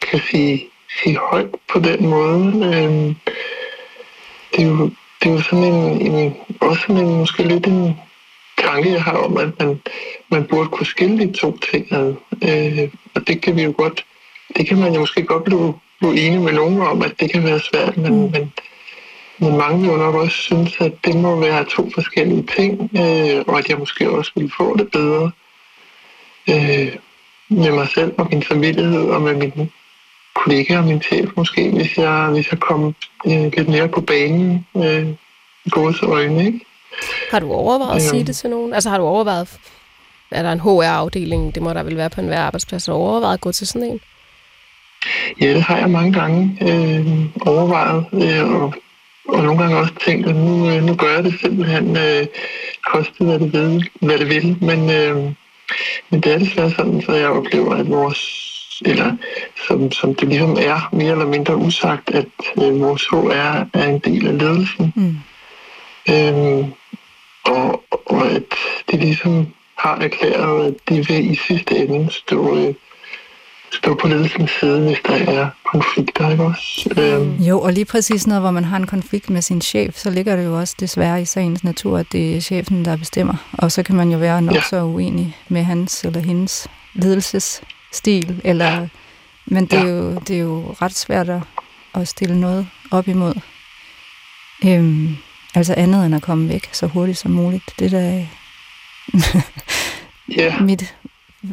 kan sige, sige højt på den måde. Øh, det, er jo, det er jo sådan en, en også sådan en, måske lidt en tanke, jeg har om, at man, man burde kunne skille de to ting ad. Øh, og det kan vi jo godt, det kan man jo måske godt blive, blive enige med nogen om, at det kan være svært, men, mm. men, men mange vil jo nok også synes, at det må være to forskellige ting, øh, og at jeg måske også ville få det bedre øh, med mig selv og min samvittighed og med mine kollegaer og min chef måske, hvis jeg, hvis jeg kom øh, lidt mere på banen øh, i gods øjne, ikke? Har du overvejet at sige det til nogen? Altså har du overvejet, er der en HR-afdeling, det må der vel være på enhver arbejdsplads, har du overvejet at gå til sådan en? Ja, det har jeg mange gange øh, overvejet, øh, og og nogle gange også tænkt, at nu, øh, nu gør jeg det simpelthen øh, koste, hvad det vil. Hvad det vil. Men, øh, men det er desværre sådan, så jeg oplever, at vores eller som, som det ligesom er mere eller mindre usagt, at øh, vores HR er en del af ledelsen. Mm. Øhm, og, og at de ligesom har erklæret, at de vil i sidste ende stå, øh, stå på ledelsens side, hvis der er konflikter, ikke også? Øhm. Jo, og lige præcis noget, hvor man har en konflikt med sin chef, så ligger det jo også desværre i sagens natur, at det er chefen, der bestemmer. Og så kan man jo være nok ja. så uenig med hans eller hendes ledelsesstil, eller... Men det er, ja. jo, det er jo ret svært at, at stille noget op imod. Øhm, altså andet end at komme væk så hurtigt som muligt. Det der er yeah. mit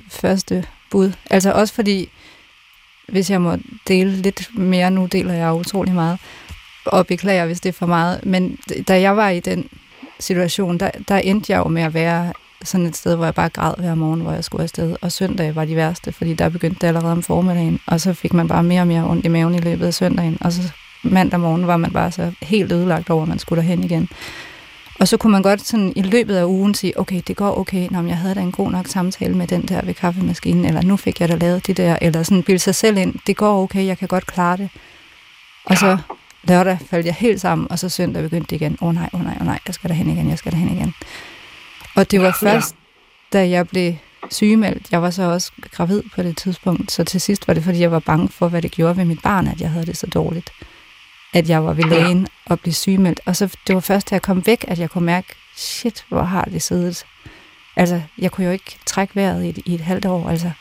første bud. Altså også fordi, hvis jeg må dele lidt mere, nu deler jeg utrolig meget, og beklager, hvis det er for meget, men da jeg var i den situation, der, der endte jeg jo med at være sådan et sted, hvor jeg bare græd hver morgen, hvor jeg skulle afsted. Og søndag var de værste, fordi der begyndte det allerede om formiddagen, og så fik man bare mere og mere ondt i maven i løbet af søndagen. Og så mandag morgen var man bare så helt ødelagt over, at man skulle derhen igen. Og så kunne man godt sådan i løbet af ugen sige, okay, det går okay, når jeg havde da en god nok samtale med den der ved kaffemaskinen, eller nu fik jeg da lavet det der, eller sådan bilde sig selv ind, det går okay, jeg kan godt klare det. Og så lørdag faldt jeg helt sammen, og så søndag begyndte det igen, åh oh, nej, åh oh, nej, åh oh, nej, jeg skal derhen igen, jeg skal derhen igen. Og det var først, da jeg blev sygemeldt, jeg var så også gravid på det tidspunkt, så til sidst var det, fordi jeg var bange for, hvad det gjorde ved mit barn, at jeg havde det så dårligt at jeg var ved lægen og blev sygemeldt. Og så det var først, da jeg kom væk, at jeg kunne mærke, shit, hvor har det siddet. Altså, jeg kunne jo ikke trække vejret i et, i et halvt år. Altså.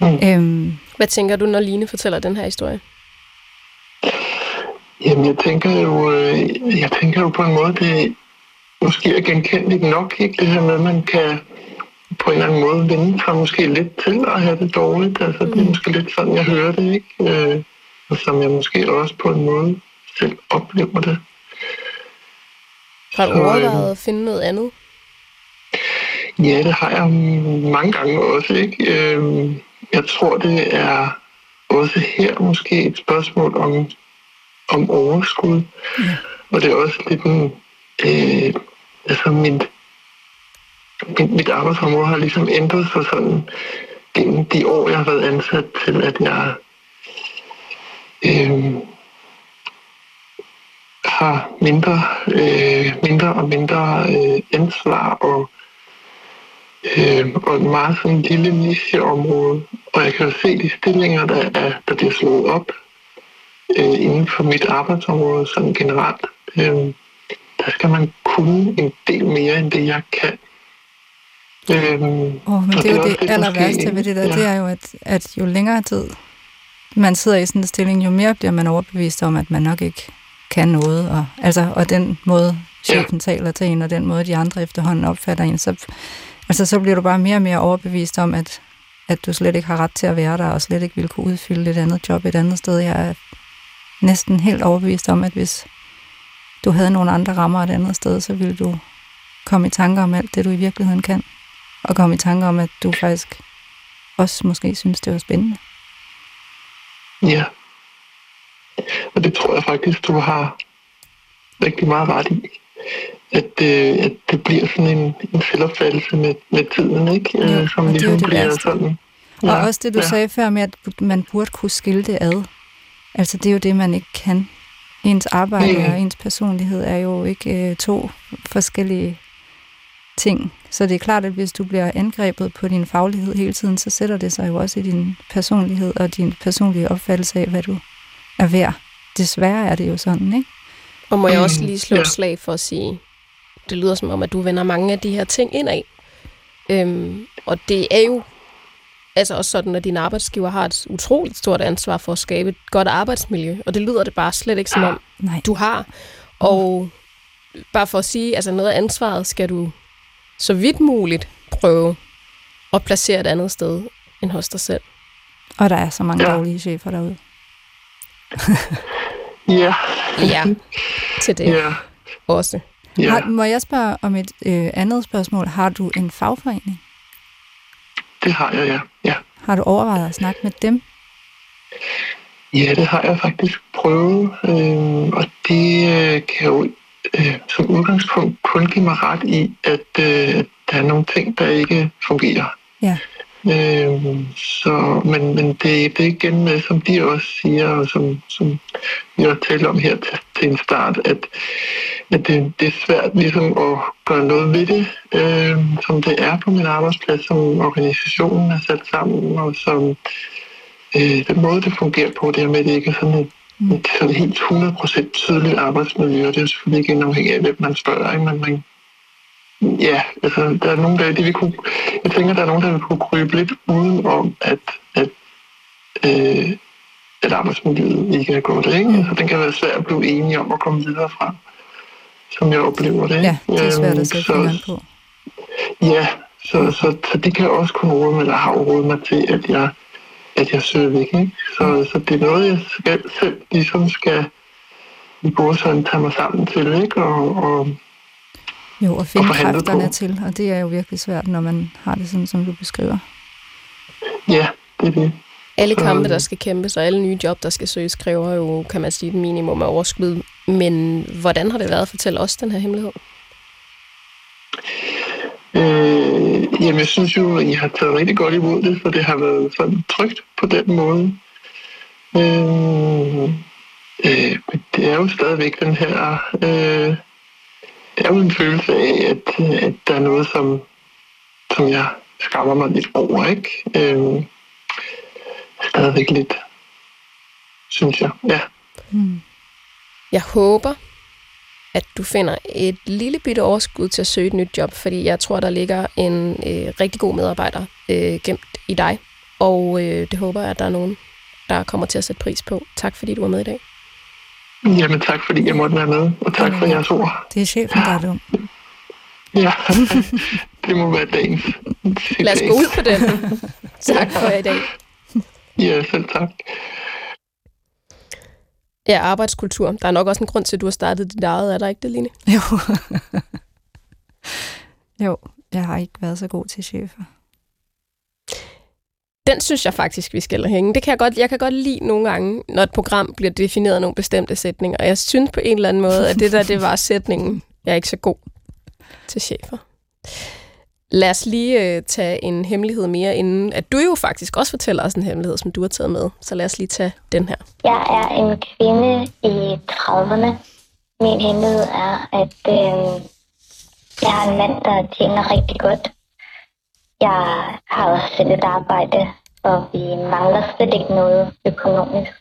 Mm. Øhm, Hvad tænker du, når Line fortæller den her historie? Jamen, jeg tænker jo, øh, jeg tænker jo på en måde, det måske er genkendeligt nok, ikke? Det her med, at man kan på en eller anden måde vende sig måske lidt til at have det dårligt. Altså, mm. det er mm. måske lidt sådan, jeg hører det, ikke? Og som jeg måske også på en måde selv oplever det. Har du overvejet øh, at finde noget andet? Ja, det har jeg mange gange også. Ikke? Øh, jeg tror, det er også her måske et spørgsmål om, om overskud. Ja. Og det er også lidt en... Øh, altså mit, mit, mit arbejdsområde har ligesom ændret sig sådan gennem de år, jeg har været ansat til, at jeg øh, har mindre, øh, mindre og mindre øh, ansvar og, øh, og et meget sådan lille nicheområde. Og jeg kan jo se de stillinger, der, er, der bliver slået op øh, inden for mit arbejdsområde sådan generelt. Øh, der skal man kunne en del mere, end det jeg kan. Øhm, oh, men det er jo det, det aller værste ved det der, ja. det er jo, at, at jo længere tid man sidder i sådan en stilling, jo mere bliver man overbevist om, at man nok ikke kan noget. Og, altså, og den måde, chefen ja. taler til en, og den måde, de andre efterhånden opfatter en, så, altså, så bliver du bare mere og mere overbevist om, at, at du slet ikke har ret til at være der, og slet ikke vil kunne udfylde et andet job et andet sted. Jeg er næsten helt overbevist om, at hvis du havde nogle andre rammer et andet sted, så ville du komme i tanker om alt det, du i virkeligheden kan. Og komme i tanker om, at du faktisk også måske synes, det var spændende. Ja. Og det tror jeg faktisk, du har rigtig meget ret i. At, øh, at det bliver sådan en, en selvopfattelse med, med tiden, ikke? Ja, øh, som og ligesom det bliver værste. sådan. Ja, og også det, du ja. sagde før med, at man burde kunne skille det ad. Altså, det er jo det, man ikke kan. Ens arbejde mm. og ens personlighed er jo ikke øh, to forskellige ting. Så det er klart, at hvis du bliver angrebet på din faglighed hele tiden, så sætter det sig jo også i din personlighed og din personlige opfattelse af, hvad du er værd. Desværre er det jo sådan, ikke? Og må jeg også lige slå et slag for at sige, det lyder som om, at du vender mange af de her ting ind af. Øhm, og det er jo altså også sådan, at din arbejdsgiver har et utroligt stort ansvar for at skabe et godt arbejdsmiljø, og det lyder det bare slet ikke som om, Nej. du har. Og bare for at sige, altså noget af ansvaret skal du så vidt muligt prøve at placere et andet sted end hos dig selv. Og der er så mange ja. dårlige chefer derude. ja. ja, til det ja. også. Ja. Har, må jeg spørge om et øh, andet spørgsmål? Har du en fagforening? Det har jeg, ja. ja. Har du overvejet at snakke med dem? Ja, det har jeg faktisk prøvet, øh, og det øh, kan jo øh, som udgangspunkt kun give mig ret i, at øh, der er nogle ting, der ikke fungerer. Ja. Øh, så, men, men det, det er igen med, som de også siger, og som, som vi har talt om her til, til en start, at, at det, det er svært ligesom at gøre noget ved det, øh, som det er på min arbejdsplads, som organisationen er sat sammen, og som øh, den måde, det fungerer på, det er med, at det ikke er sådan et, et sådan helt 100% tydeligt arbejdsmiljø, og det er selvfølgelig ikke afhængig af, hvem man spørger, ikke? men man Ja, altså, der er nogen, der, de vil kunne, jeg tænker, der er nogen, der vil kunne krybe lidt uden om, at, at, øh, at arbejdsmiljøet ikke er godt. Ikke? Altså, den kan være svært at blive enige om at komme videre fra, som jeg oplever det. Ja, det er svært at sætte så, fingeren på. Ja, så, så, så det kan også kunne råde mig, eller har rådet mig til, at jeg, at jeg søger væk. Ikke? Så, så det er noget, jeg skal, selv ligesom skal i sådan tage mig sammen til, ikke? Og, og Jo, og finde handlet kræfterne på. til, og det er jo virkelig svært, når man har det sådan, som du beskriver. ja, det er det. Alle Så- kampe, der skal kæmpes, og alle nye job, der skal søges, kræver jo, kan man sige, et minimum af overskud. Men hvordan har det været at fortælle os den her hemmelighed? Øh, jamen, jeg synes jo, at I har taget rigtig godt imod det, for det har været sådan trygt på den måde. Øh, øh, men det er jo stadigvæk den her... Øh, det er jo en følelse af, at, at der er noget, som, som jeg skammer mig lidt over, ikke? Øh, stadigvæk lidt, synes jeg. Ja. Hmm. Jeg håber, at du finder et lille bitte overskud til at søge et nyt job, fordi jeg tror, der ligger en øh, rigtig god medarbejder øh, gemt i dig. Og øh, det håber jeg, at der er nogen, der kommer til at sætte pris på. Tak fordi du var med i dag. Jamen tak, fordi jeg måtte være med, og tak for jeres ord. Det er chefen, der er dum. Ja, det må være dagens. Lad os gå ud på den. tak for i dag. Ja, selv tak. Ja, arbejdskultur. Der er nok også en grund til, at du har startet dit eget. Er der ikke det, Line? Jo. jo, jeg har ikke været så god til chefer. Den synes jeg faktisk, vi skal hænge. Det kan jeg godt, jeg kan godt lide nogle gange, når et program bliver defineret af nogle bestemte sætninger. Og jeg synes på en eller anden måde, at det der, det var sætningen. Jeg er ikke så god til chefer. Lad os lige øh, tage en hemmelighed mere, inden at du jo faktisk også fortæller os en hemmelighed, som du har taget med. Så lad os lige tage den her. Jeg er en kvinde i 30'erne. Min hemmelighed er, at øh, jeg har en mand, der tjener rigtig godt. Jeg har også selv et arbejde, og vi mangler slet ikke noget økonomisk.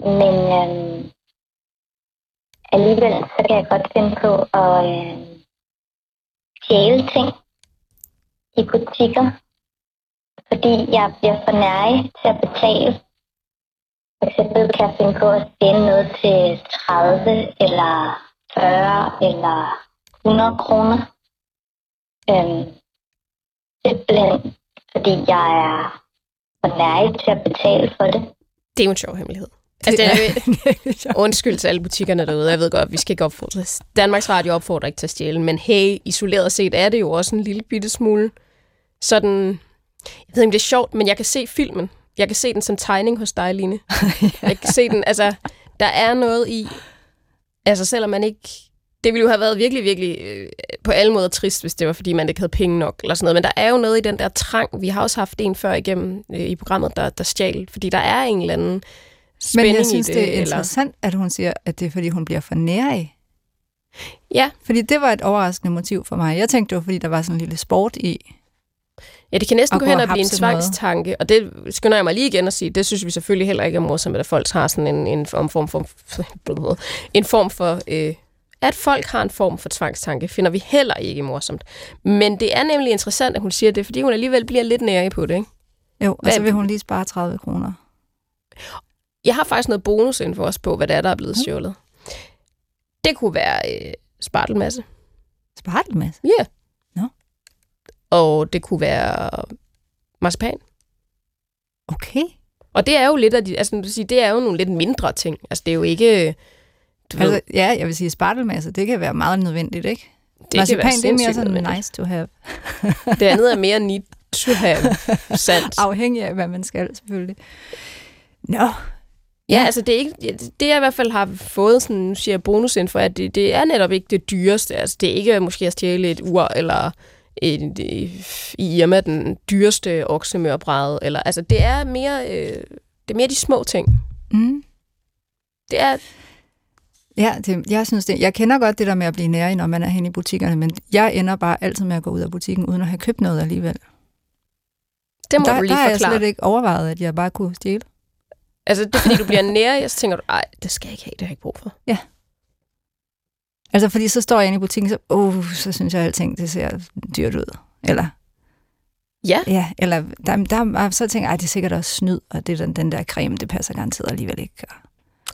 Men øh, alligevel så kan jeg godt finde på at øh, stjæle ting i butikker, fordi jeg bliver for nærig til at betale. For eksempel kan jeg finde på at stjæle noget til 30 eller 40 eller 100 kroner. Øhm, simpelthen fordi jeg er for nærig til at betale for det. Det er jo en sjov hemmelighed. Altså, det er, undskyld til alle butikkerne derude. Jeg ved godt, vi skal ikke opfordre. Danmarks Radio opfordrer ikke til at stjæle, men hey, isoleret set er det jo også en lille bitte smule sådan... Jeg ved ikke, om det er sjovt, men jeg kan se filmen. Jeg kan se den som tegning hos dig, Line. Jeg kan se den, altså, der er noget i... Altså, selvom man ikke... Det ville jo have været virkelig, virkelig øh, på alle måder trist, hvis det var, fordi man ikke havde penge nok, eller sådan noget. Men der er jo noget i den der trang. Vi har også haft en før igennem øh, i programmet, der, der stjal, fordi der er en eller anden spænding Men jeg synes, i det, det. er eller... interessant, at hun siger, at det er, fordi hun bliver for nærig. Ja. Fordi det var et overraskende motiv for mig. Jeg tænkte, det var, fordi der var sådan en lille sport i. Ja, det kan næsten gå hen og blive en tvangstanke, og det skynder jeg mig lige igen at sige, det synes vi selvfølgelig heller ikke er morsomt, at folk har sådan en, en form, form for, en form for øh, at folk har en form for tvangstanke, finder vi heller ikke morsomt. Men det er nemlig interessant, at hun siger det, fordi hun alligevel bliver lidt nærig på det. Ikke? Jo, og Hvad- så vil hun lige spare 30 kroner. Jeg har faktisk noget bonusinfo også på, hvad det er, der er blevet stjålet. Det kunne være øh, spartelmasse. Spartelmasse? Ja. Yeah. Og det kunne være marcipan. Okay. Og det er jo lidt af de, altså, sige, det er jo nogle lidt mindre ting. Altså, det er jo ikke... Du ved, Altså, ja, jeg vil sige, spartelmasse, det kan være meget nødvendigt, ikke? det kan Marcipan, være det er mere sådan nødvendigt. nice to have. Det andet er mere need to have sandt. Afhængig af, hvad man skal, selvfølgelig. Nå, Ja, altså det er ikke, det jeg i hvert fald har fået, sådan, nu siger jeg bonusinfo, at det, det er netop ikke det dyreste. Altså det er ikke måske at stjæle et ur, eller i Irma den dyreste oksemørbræde, eller altså det er mere, øh, det er mere de små ting. Mm. Det er, Ja, det, jeg synes det. Jeg kender godt det der med at blive nærig, når man er hen i butikkerne, men jeg ender bare altid med at gå ud af butikken, uden at have købt noget alligevel. det må der, du lige der har jeg forklare. slet ikke overvejet, at jeg bare kunne stjæle. Altså det er fordi, du bliver nære, og så tænker du, ej, det skal jeg ikke have, det har jeg ikke brug for. Altså, fordi så står jeg inde i butikken, så, uh, så synes jeg, at alting det ser dyrt ud. Eller, Ja, ja, eller der, der, så tænker jeg, at det er sikkert også snyd, og det er den, den der creme, det passer garanteret alligevel ikke.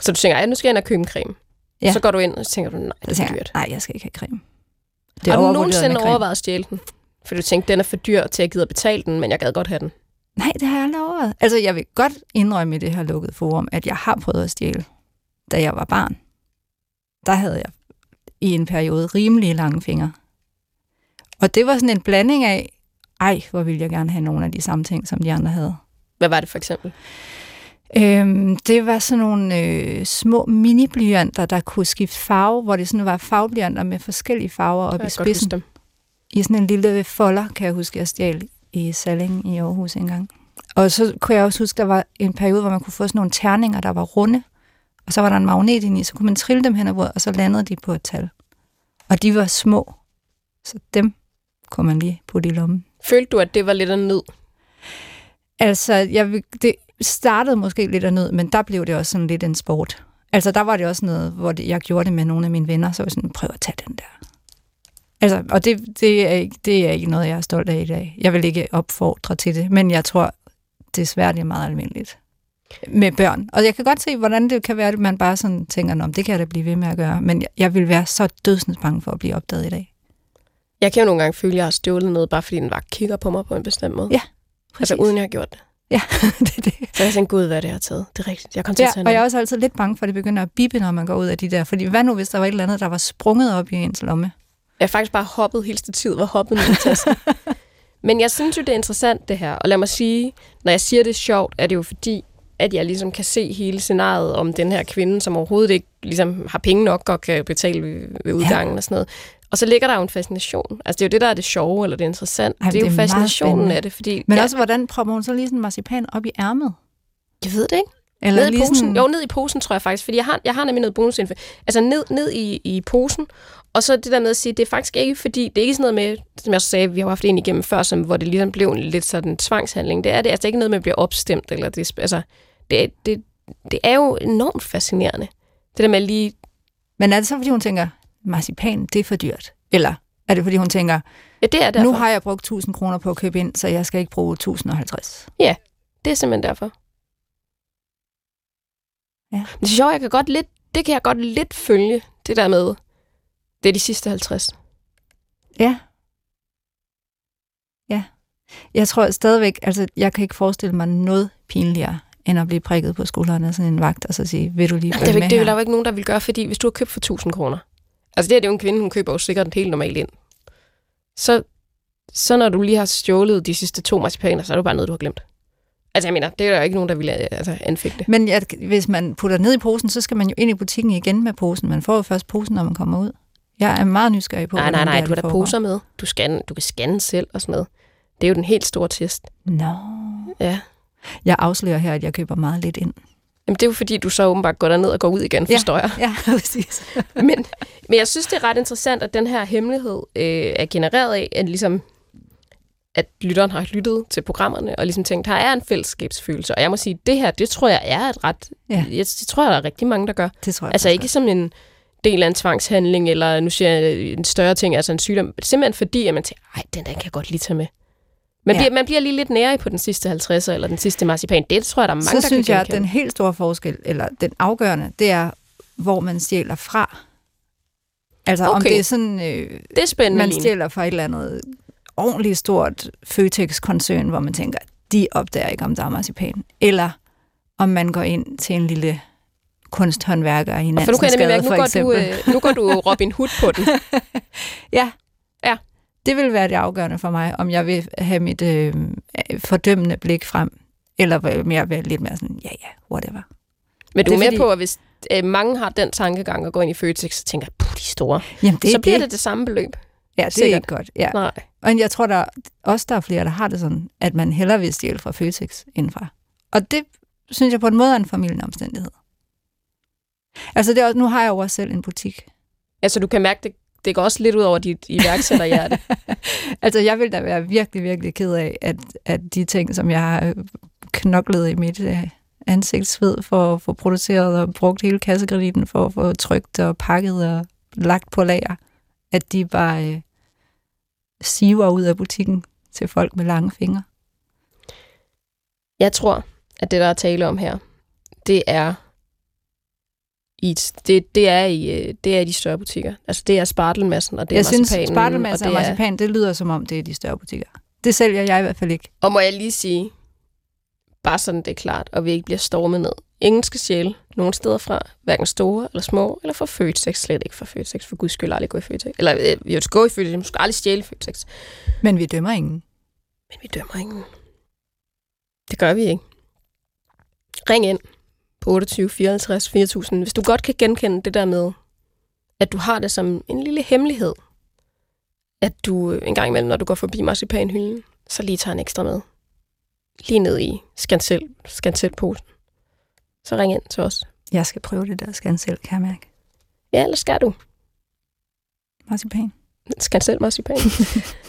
Så du tænker, ej, nu skal jeg ind og købe en creme. Ja. Så går du ind, og så tænker du, nej, det er tænker dyrt. nej, jeg skal ikke have creme. Har du nogensinde overvejet at stjæle den? For du tænkte, den er for dyr til at gide at betale den, men jeg gad godt have den. Nej, det har jeg aldrig overvejet. Altså, jeg vil godt indrømme i det her lukkede forum, at jeg har prøvet at stjæle, da jeg var barn. Der havde jeg i en periode rimelig lange fingre. Og det var sådan en blanding af, ej, hvor ville jeg gerne have nogle af de samme ting, som de andre havde. Hvad var det for eksempel? Øhm, det var sådan nogle øh, små mini-blyanter, der kunne skifte farve, hvor det sådan var farveblyanter med forskellige farver op i spidsen. dem. I sådan en lille folder, kan jeg huske, jeg stjal i Salling i Aarhus engang. Og så kunne jeg også huske, der var en periode, hvor man kunne få sådan nogle terninger, der var runde, og så var der en magnet ind i, så kunne man trille dem hen ad bordet, og så landede de på et tal. Og de var små, så dem kunne man lige putte i lommen. Følte du, at det var lidt af nød? Altså, jeg, det startede måske lidt af nød, men der blev det også sådan lidt en sport. Altså, der var det også noget, hvor det, jeg gjorde det med nogle af mine venner, så var jeg sådan, prøv at tage den der. Altså, og det, det, er ikke, det er ikke noget, jeg er stolt af i dag. Jeg vil ikke opfordre til det, men jeg tror desværre, det er meget almindeligt med børn. Og jeg kan godt se, hvordan det kan være, at man bare sådan tænker, om det kan jeg da blive ved med at gøre. Men jeg, jeg vil være så dødsens bange for at blive opdaget i dag. Jeg kan jo nogle gange føle, at jeg har stjålet noget, bare fordi en vagt kigger på mig på en bestemt måde. Ja, Altså uden jeg har gjort det. Ja, det er det. Så jeg tænkte, gud, hvad det har taget. Det er rigtigt. Jeg kom til at Ja, tage og jeg er noget. også altid lidt bange for, at det begynder at bippe, når man går ud af de der. Fordi hvad nu, hvis der var et eller andet, der var sprunget op i ens lomme? Jeg har faktisk bare hoppet hele tiden, var hoppet i tasken. Men jeg synes jo, det er interessant, det her. Og lad mig sige, når jeg siger, det er sjovt, er det jo fordi, at jeg ligesom kan se hele scenariet om den her kvinde, som overhovedet ikke ligesom, har penge nok og kan betale ved, udgangen ja. og sådan noget. Og så ligger der jo en fascination. Altså, det er jo det, der er det sjove, eller det er interessant. Ej, det er det jo er meget fascinationen af det, fordi... Men ja, også, hvordan propper hun så lige sådan marcipan op i ærmet? Jeg ved det ikke. Eller Ned i posen? sådan, Jo, ned i posen, tror jeg faktisk. Fordi jeg har, jeg har nemlig noget bonusinfo. Altså ned, ned i, i posen. Og så det der med at sige, det er faktisk ikke fordi, det er ikke sådan noget med, som jeg sagde, vi har haft en igennem før, som, hvor det ligesom blev en lidt sådan tvangshandling. Det er det altså ikke noget med at blive opstemt. Eller det, altså, det, det, det er jo enormt fascinerende. Det der med lige, Men er det så, fordi hun tænker, marcipan, det er for dyrt? Eller er det, fordi hun tænker, ja, det er derfor. nu har jeg brugt 1000 kroner på at købe ind, så jeg skal ikke bruge 1050? Det er simpelthen derfor. Ja. Men det er sjovt, jeg kan godt lidt, det kan jeg godt lidt følge, det der med, det er de sidste 50. Ja. Ja. Jeg tror stadigvæk, altså jeg kan ikke forestille mig noget pinligere, end at blive prikket på skulderen af sådan en vagt, og så sige, vil du lige Det, følge er med det er jo ikke nogen, der vil gøre, fordi hvis du har købt for 1000 kroner, altså det, her, det er jo en kvinde, hun køber jo sikkert helt normalt ind. Så, så når du lige har stjålet de sidste to marcipaner, så er det bare noget, du har glemt. Altså jeg mener, det er der jo ikke nogen, der vil altså, anfægte. Men jeg, hvis man putter ned i posen, så skal man jo ind i butikken igen med posen. Man får jo først posen, når man kommer ud. Jeg er meget nysgerrig på, Nej, nej, nej, det du har det da poser med. Du, scan, du kan scanne selv og sådan noget. Det er jo den helt store test. Nå. Ja. Jeg afslører her, at jeg køber meget lidt ind. Jamen, det er jo fordi, du så åbenbart går derned og går ud igen, Ja. forstår jeg. Ja, præcis. men, men jeg synes, det er ret interessant, at den her hemmelighed øh, er genereret af, at, ligesom, at lytteren har lyttet til programmerne og ligesom tænkt, her er en fællesskabsfølelse. Og jeg må sige, det her, det tror jeg er et ret... Ja. Jeg, det tror jeg, der er rigtig mange, der gør. Det tror jeg Altså ikke som en del af en tvangshandling, eller nu siger jeg en større ting, altså en sygdom. Simpelthen fordi, at man tænker, ej, den der kan jeg godt lige tage med. Man, Ja. bliver, man bliver lige lidt nære på den sidste 50'er, eller den sidste marcipan. Det tror jeg, der er mange, så der synes kan jeg, at den helt store forskel, eller den afgørende, det er, hvor man stjæler fra. Altså om Okay. det er sådan, øh, Det er spændende, man stjæler fra et eller andet ordentligt stort Føtex-koncern, hvor man tænker, de opdager ikke, om der er marcipan. Eller om man går ind til en lille kunsthåndværker i Og for nu kan jeg mærke, nu går, du, øh, nu går du Robin Hood på den. Ja. Ja. Det vil være det afgørende for mig, om jeg vil have mit øh, fordømmende blik frem, eller vil være lidt mere sådan, ja ja, whatever. Men du Det er er med fordi- på, at hvis øh, mange har den tankegang og går ind i Føtex, så tænker, puh, de er store. Jamen, Det så bliver det det samme beløb. Ja, det er sikkert. ikke godt. Ja. Nej. Og jeg tror, der også der er flere, der har det sådan, at man hellere vil stjæle fra Føtex indfra. Og det synes jeg på en måde er en familien omstændighed. Altså, det er, nu har jeg jo også selv en butik. Altså, du kan mærke, det, det går også lidt ud over dit iværksætterhjerte. altså, jeg vil da være virkelig, virkelig ked af, at, at de ting, som jeg har knoklet i mit øh, ansigtsved for at få produceret og brugt hele kassekreditten for at få trygt og pakket og lagt på lager, at de bare øh, siver ud af butikken til folk med lange fingre. Jeg tror, at det, der er tale om her, det er i, et- det, det, er i, øh, det er i de større butikker. Altså, det er spartelmassen, og det er jeg synes, marcipanen, spartelmasse og er- marcipan, det lyder som om, det er de større butikker. Det sælger jeg i hvert fald ikke. Og må jeg lige sige, bare sådan det er klart, og vi ikke bliver stormet ned. Ingen skal stjæle nogen steder fra, hverken store eller små, eller fra Føtex, slet ikke fra Føtex, for guds skyld aldrig gå i Føtex. Eller øh, skal gå i Føtex, men skal aldrig stjæle Føtex. Men vi dømmer ingen. Men vi dømmer ingen. Det gør vi ikke. Ring ind 28 54 4000, hvis du godt kan genkende det der med, at du har det som en lille hemmelighed, at du en gang imellem, når du går forbi marcipanhylden, så lige tager en ekstra med. Lige ned i skansel, skanselposen. Så ring ind til os. Jeg skal prøve det der skansel, kan jeg mærke. Ja, eller skal du? Marcipan. Skansel marcipan.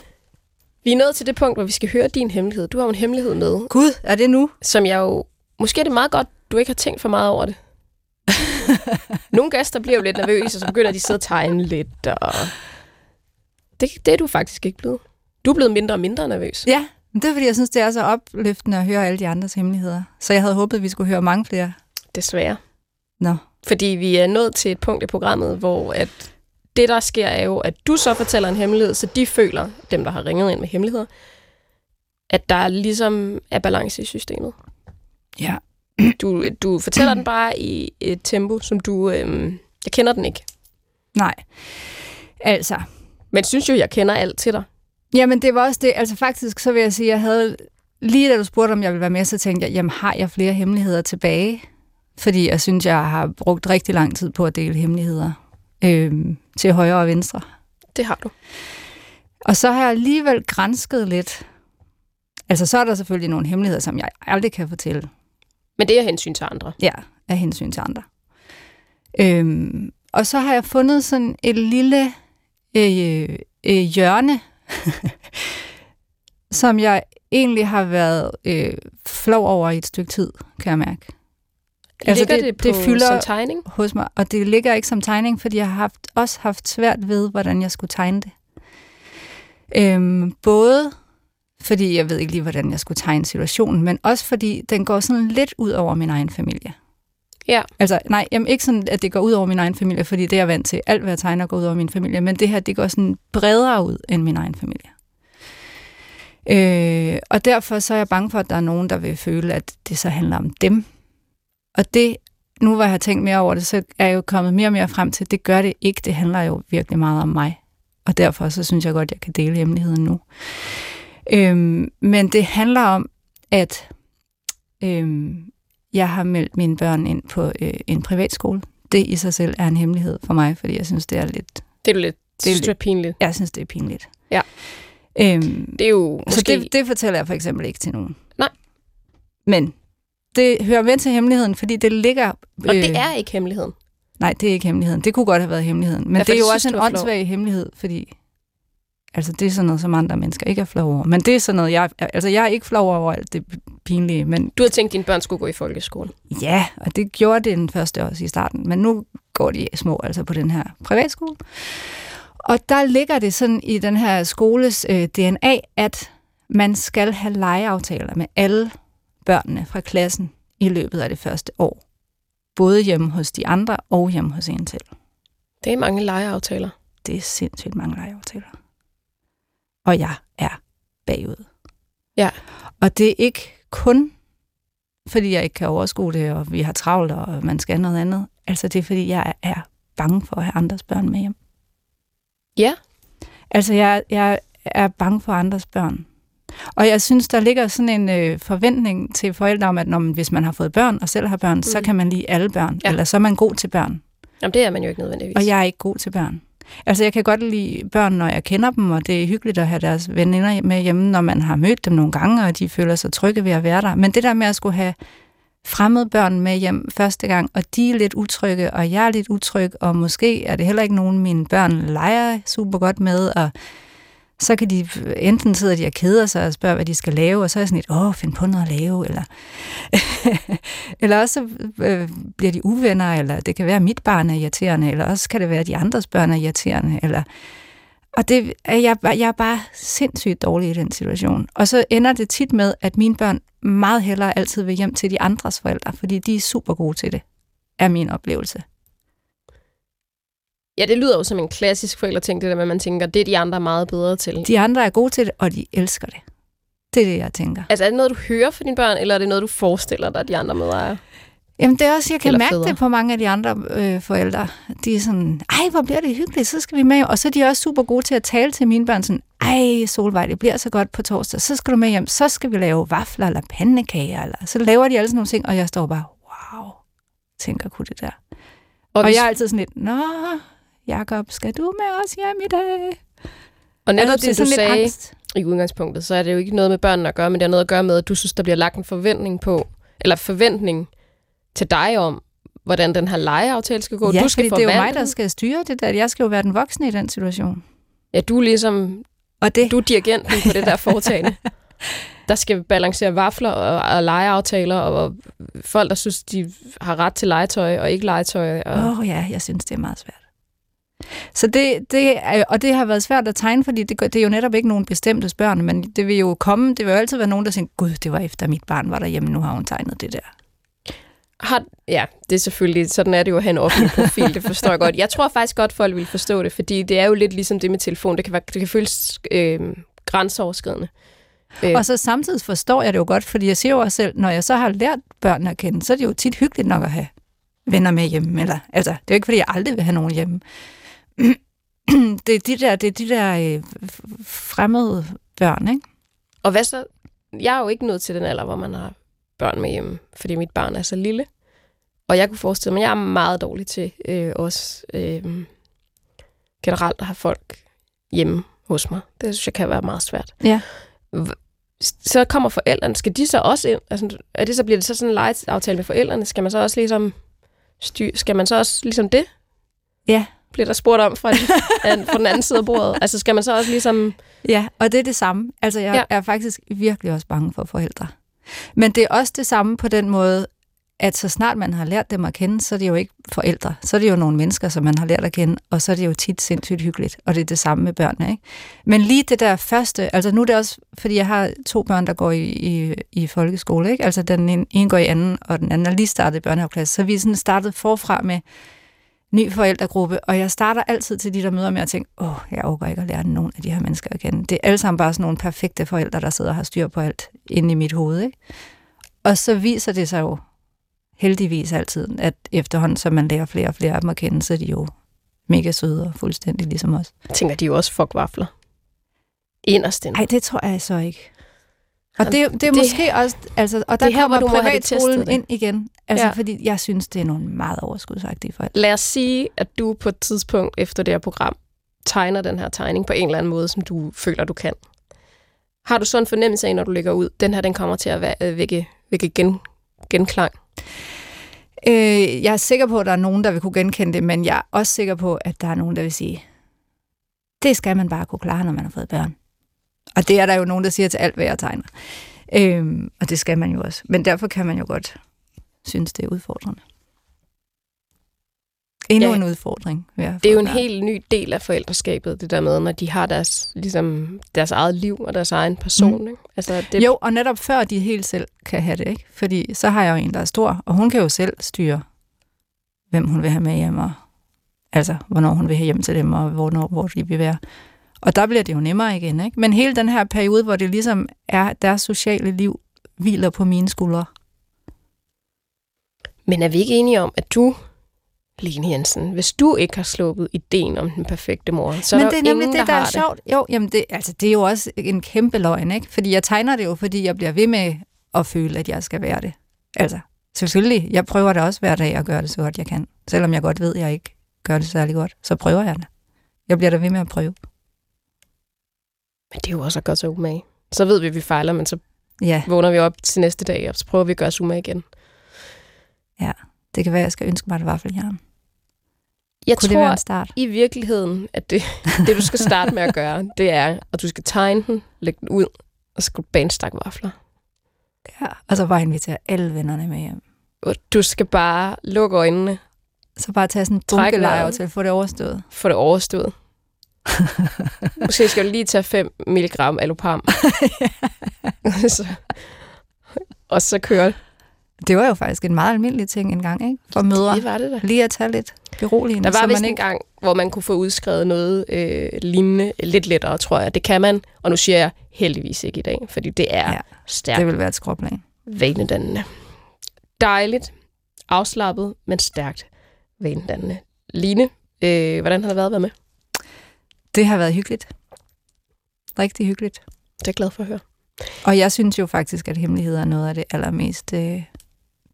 vi er nået til det punkt, hvor vi skal høre din hemmelighed. Du har jo en hemmelighed med, Gud, er det nu? som jeg jo... Måske er det meget godt, du ikke har tænkt for meget over det. Nogle gæster bliver jo lidt nervøse, og så begynder de at sidde og tegne lidt. Og... Det, det er du faktisk ikke blevet. Du er blevet mindre og mindre nervøs. Ja, men det er fordi, jeg synes, det er så opløftende at høre alle de andres hemmeligheder. Så jeg havde håbet, at vi skulle høre mange flere. Desværre. Nå. Fordi vi er nået til et punkt i programmet, hvor at det, der sker, er jo, at du så fortæller en hemmelighed, så de føler, dem der har ringet ind med hemmeligheder, at der ligesom er balance i systemet. Ja. Du, du fortæller den bare i et tempo, som du... Øhm, jeg kender den ikke. Nej. Altså, Men synes jo, jeg kender alt til dig. Jamen, det var også det. Altså faktisk, så vil jeg sige, jeg havde... Lige da du spurgte, om jeg ville være med, så tænkte jeg, jamen har jeg flere hemmeligheder tilbage? Fordi jeg synes, jeg har brugt rigtig lang tid på at dele hemmeligheder øhm, til højre og venstre. Det har du. Og så har jeg alligevel grænsket lidt. Altså, så er der selvfølgelig nogle hemmeligheder, som jeg aldrig kan fortælle. Men det er hensyn til andre. Ja, af hensyn til andre. Øhm, og så har jeg fundet sådan et lille øh, øh, hjørne, som jeg egentlig har været øh, flov over i et stykke tid, kan jeg mærke. Altså, Ligger det, det, på, det fylder som tegning? hos mig, og det ligger ikke som tegning, fordi jeg har haft, også haft svært ved, hvordan jeg skulle tegne det. Øhm, både fordi jeg ved ikke lige, hvordan jeg skulle tegne situationen, men også fordi den går sådan lidt ud over min egen familie. Ja. Altså, nej, jamen ikke sådan, at det går ud over min egen familie, fordi det er jeg vant til. Alt, hvad jeg tegner, går ud over min familie. Men det her, det går sådan bredere ud end min egen familie. Øh, og derfor så er jeg bange for, at der er nogen, der vil føle, at det så handler om dem. Og det, nu hvor jeg har tænkt mere over det, så er jeg jo kommet mere og mere frem til, at det gør det ikke. Det handler jo virkelig meget om mig. Og derfor så synes jeg godt, at jeg kan dele hemmeligheden nu. Øhm, men det handler om, at øhm, jeg har meldt mine børn ind på øh, en privatskole. Det i sig selv er en hemmelighed for mig, fordi jeg synes, det er lidt, Det er lidt, Det er lidt pinligt. jeg synes, det er pinligt. Ja. Øhm, Det er jo så måske... det, det fortæller jeg for eksempel ikke til nogen. Nej. Men det hører med til hemmeligheden, fordi det ligger... Og det er ikke hemmeligheden. Nej, det er ikke hemmeligheden. Det kunne godt have været hemmeligheden. Men Ja, ja, for det er jo også en åndssvag hemmelighed, fordi... Altså, det er sådan noget, som andre mennesker ikke er flov over. Men det er sådan noget, jeg... Altså, jeg er ikke flov over alt det pinlige, men Du havde tænkt, at dine børn skulle gå i folkeskole. ja, og det gjorde det den første også i starten. Men nu går de små altså på den her privatskole. Og der ligger det sådan i den her skoles øh, DNA, at man skal have legeaftaler med alle børnene fra klassen i løbet af det første år. Både hjemme hos de andre og hjemme hos en selv. Det er mange legeaftaler. Det er sindssygt mange legeaftaler. Og jeg er bagud. Ja. Og det er ikke kun, fordi jeg ikke kan overskue det, og vi har travlt, og man skal noget andet. Altså det er, fordi jeg er bange for at have andres børn med hjem. Ja. Altså jeg, jeg er bange for andres børn. Og jeg synes, der ligger sådan en øh, forventning til forældre om, at når man, hvis man har fået børn og selv har børn, mm. så kan man lide alle børn, Ja. eller så er man god til børn. Jamen, det er man jo ikke nødvendigvis. Og jeg er ikke god til børn. Altså, jeg kan godt lide børn, når jeg kender dem, og det er hyggeligt at have deres veninder med hjemme, når man har mødt dem nogle gange, og de føler sig trygge ved at være der. Men det der med at skulle have fremmede børn med hjem første gang, og de er lidt utrygge, og jeg er lidt utryg, og måske er det heller ikke nogen, mine børn leger super godt med, og så kan de, enten sidder de og keder sig og spørger, hvad de skal lave, og så er jeg sådan lidt, åh, find på noget at lave, eller, eller også så øh, bliver de uvenner, eller det kan være, at mit barn er irriterende, eller også kan det være, at de andres børn er irriterende, eller og det er jeg, jeg er bare sindssygt dårlig i den situation. Og så ender det tit med, at mine børn meget hellere altid vil hjem til de andres forældre, fordi de er super gode til det, er min oplevelse. Ja, det lyder jo som en klassisk forældreting, det der med, at man tænker, det er de andre meget bedre til. De andre er gode til det, og de elsker det. Det er det, jeg tænker. Altså, er det noget, du hører fra dine børn, eller er det noget, du forestiller dig, at de andre medejere? Jamen det er også, jeg kan Eller mærke fædre. det på mange af de andre øh, forældre. De er sådan, ej, hvor bliver det hyggeligt, så skal vi med. Og så er de også super gode til at tale til mine børn sådan, ej, Solvej, det bliver så godt på torsdag, så skal du med hjem, så skal vi lave vafler eller pandekager. Eller. Så laver de alle sådan nogle ting, og jeg står bare, wow, tænker kunne det der. Og, og hvis- jeg er altid sådan lidt, nå, Jakob, skal du med os hjem i dag? Og netop altså, det, du sagde angst. I udgangspunktet, så er det jo ikke noget med børnene at gøre, men det har noget at gøre med, at du synes, der bliver lagt en forventning på, eller forventning til dig om, hvordan den her legeaftale skal gå. Ja, du skal det er jo mig, der skal styre det der. Jeg skal jo være den voksne i den situation. Ja, du er ligesom, Og det, du er dirigenten på det der foretagende. Der skal balancere vafler og, og legeaftaler, og folk, der synes, de har ret til legetøj og ikke legetøj. Og... Åh oh, ja, jeg synes, det er meget svært. Så det, det er, og det har været svært at tegne, fordi det, det er jo netop ikke nogen bestemte børn, men det vil jo komme, det vil jo altid være nogen, der siger, gud, det var efter mit barn var derhjemme, nu har hun tegnet det der. Har, ja, det er selvfølgelig, sådan er det jo at have en offentlig profil, det forstår jeg godt. Jeg tror faktisk godt, folk vil forstå det, fordi det er jo lidt ligesom det med telefon. Det kan, være, det kan føles øh, grænseoverskridende. Øh, Og så samtidig forstår jeg det jo godt, fordi jeg siger jo også selv, når jeg så har lært børnene at kende, så er det jo tit hyggeligt nok at have venner med hjemme. Eller, altså, det er jo ikke, fordi jeg aldrig vil have nogen hjemme. det er de der, det er de der øh, fremmede børn, ikke? Og hvad så? Jeg er jo ikke nået til den alder, hvor man har børn med hjemme, fordi mit barn er så lille. Og jeg kunne forestille mig, at jeg er meget dårlig til øh, også øh, generelt at have folk hjemme hos mig. Det synes jeg kan være meget svært. Ja. Så kommer forældrene. Skal de så også ind? Altså, er det så, bliver det så sådan en lejeaftale med forældrene? Skal man så også ligesom styr, skal man så også ligesom det? Ja. Bliver der spurgt om fra, den- fra den anden side af bordet? Altså skal man så også ligesom... Ja, og det er det samme. Altså, jeg Ja. er faktisk virkelig også bange for forældre. Men det er også det samme på den måde, at så snart man har lært dem at kende, så er det jo ikke forældre. Så er det jo nogle mennesker, som man har lært at kende, og så er det jo tit sindssygt hyggeligt. Og det er det samme med børnene, ikke? Men lige det der første, altså nu er det også, fordi jeg har to børn, der går i, i, i folkeskole, ikke? Altså den ene, ene går i anden, og den anden er lige startet i børnehaveklasse. Så vi sådan startet forfra med ny forældregruppe, og jeg starter altid til de der møder med at tænke, åh, jeg overgår ikke at lære nogen af de her mennesker at kende. Det er alle sammen bare sådan nogle perfekte forældre, der sidder og har styr på alt inde i mit hoved. Ikke? Og så viser det sig jo heldigvis altid, at efterhånden, som man lærer flere og flere af dem at kende, så er de jo mega søde og fuldstændig ligesom os. Jeg tænker, de jo også fuck vafler. Inderst inde. Nej, det tror jeg så ikke. Og det, det er Det- måske også, altså, og der det er her, kommer privatskolen ind igen. Altså, Ja. fordi jeg synes, det er nogle meget overskudsagtige forældre. Lad os sige, at du på et tidspunkt efter det her program tegner den her tegning på en eller anden måde, som du føler, du kan. Har du så en fornemmelse af, når du lægger ud, den her den kommer til at være, øh, vække, vække gen, genklang? Øh, jeg er sikker på, at der er nogen, der vil kunne genkende det, men jeg er også sikker på, at der er nogen, der vil sige, det skal man bare kunne klare, når man har fået børn. Og det er der jo nogen, der siger til alt, hvad jeg tegner. Øhm, og det skal man jo også. Men derfor kan man jo godt synes, det er udfordrende. Endnu Ja. ja. en udfordring. at Det er jo en helt ny del af forældreskabet, det der med, når de har deres, ligesom, deres eget liv og deres egen person. Mm. Ikke? Altså, det, Jo, og netop før de helt selv kan have det, ikke? Fordi så har jeg jo en, der er stor, og hun kan jo selv styre, hvem hun vil have med hjem, og altså, hvornår hun vil have hjem til dem, og hvornår, hvor de vil være. Og der bliver det jo nemmere igen, ikke? Men hele den her periode, hvor det ligesom er, deres sociale liv hviler på mine skuldre. Men er vi ikke enige om, at du Lene Jensen, hvis du ikke har sluppet ideen om den perfekte mor, så Men er det der er nemlig ingen, det, der har er sjovt. Jo, jamen det, altså, det er jo også en kæmpe løgn, ikke? Fordi jeg tegner det jo, fordi jeg bliver ved med at føle, at jeg skal være det. Altså, selvfølgelig. Jeg prøver da også hver dag at gøre det så godt, jeg kan. Selvom jeg godt ved, at jeg ikke gør det særlig godt, så prøver jeg det. Jeg bliver da ved med at prøve. Men det er jo også at gøre sig umage. Så ved vi, at vi fejler, men så Ja, vågner vi op til næste dag, og så prøver vi at gøre os umage igen. det kan være, at jeg skal ønske mig et vaffeljern. Jeg Kunne det være tror en start? i virkeligheden, at det, det, du skal starte med at gøre, det er, at du skal tegne den, lægge den ud, og så skal du bage en stak vafler. Ja, og så bare invitere alle vennerne med hjem. Og Du skal bare lukke øjnene, Så bare tage sådan en bunkelejr til at få det overstået. få det overstået. Måske skal du lige tage 5 mg alopam. så, og så køre. Det var jo faktisk en meget almindelig ting engang, ikke? For mødre. Det var det der. Lige at tage lidt beroligende. Der var vist man en gang, hvor man kunne få udskrevet noget øh, lignende, lidt lettere, tror jeg. Det kan man, og nu siger jeg heldigvis ikke i dag, fordi det er ja, stærkt Det vil være et skråplan. vanedannende. Dejligt, afslappet, men stærkt vanedannende. Line, øh, hvordan har det været at være med? Det har været hyggeligt. Rigtig hyggeligt. Det er jeg glad for at høre. Og jeg synes jo faktisk, at hemmeligheder er noget af det allermest øh,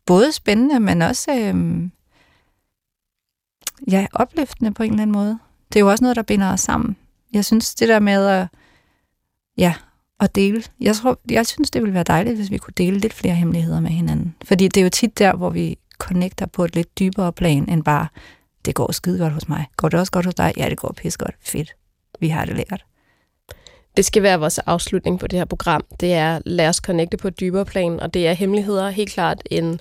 både spændende, men også øh, ja, opløftende på en eller anden måde. Det er jo også noget, der binder os sammen. Jeg synes, det der med at, ja, at dele. Jeg, tror, jeg synes, det ville være dejligt, hvis vi kunne dele lidt flere hemmeligheder med hinanden. Fordi det er jo tit der, hvor vi connecter på et lidt dybere plan, end bare, det går skide godt hos mig. Går det også godt hos dig? Ja, det går pis godt. Fedt. Vi har det lækkert. Det skal være vores afslutning på det her program. Det er, lad os connecte på et dybere plan, og det er hemmeligheder helt klart en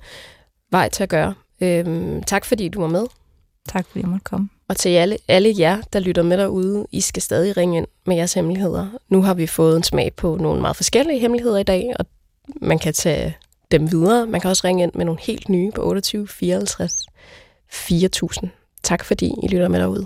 vej til at gøre. Øhm, tak fordi du var med. Tak fordi jeg måtte komme. Og til alle, alle jer, der lytter med derude, I skal stadig ringe ind med jeres hemmeligheder. Nu har vi fået en smag på nogle meget forskellige hemmeligheder i dag, og man kan tage dem videre. Man kan også ringe ind med nogle helt nye på 28 54 4000. Tak fordi I lytter med derude.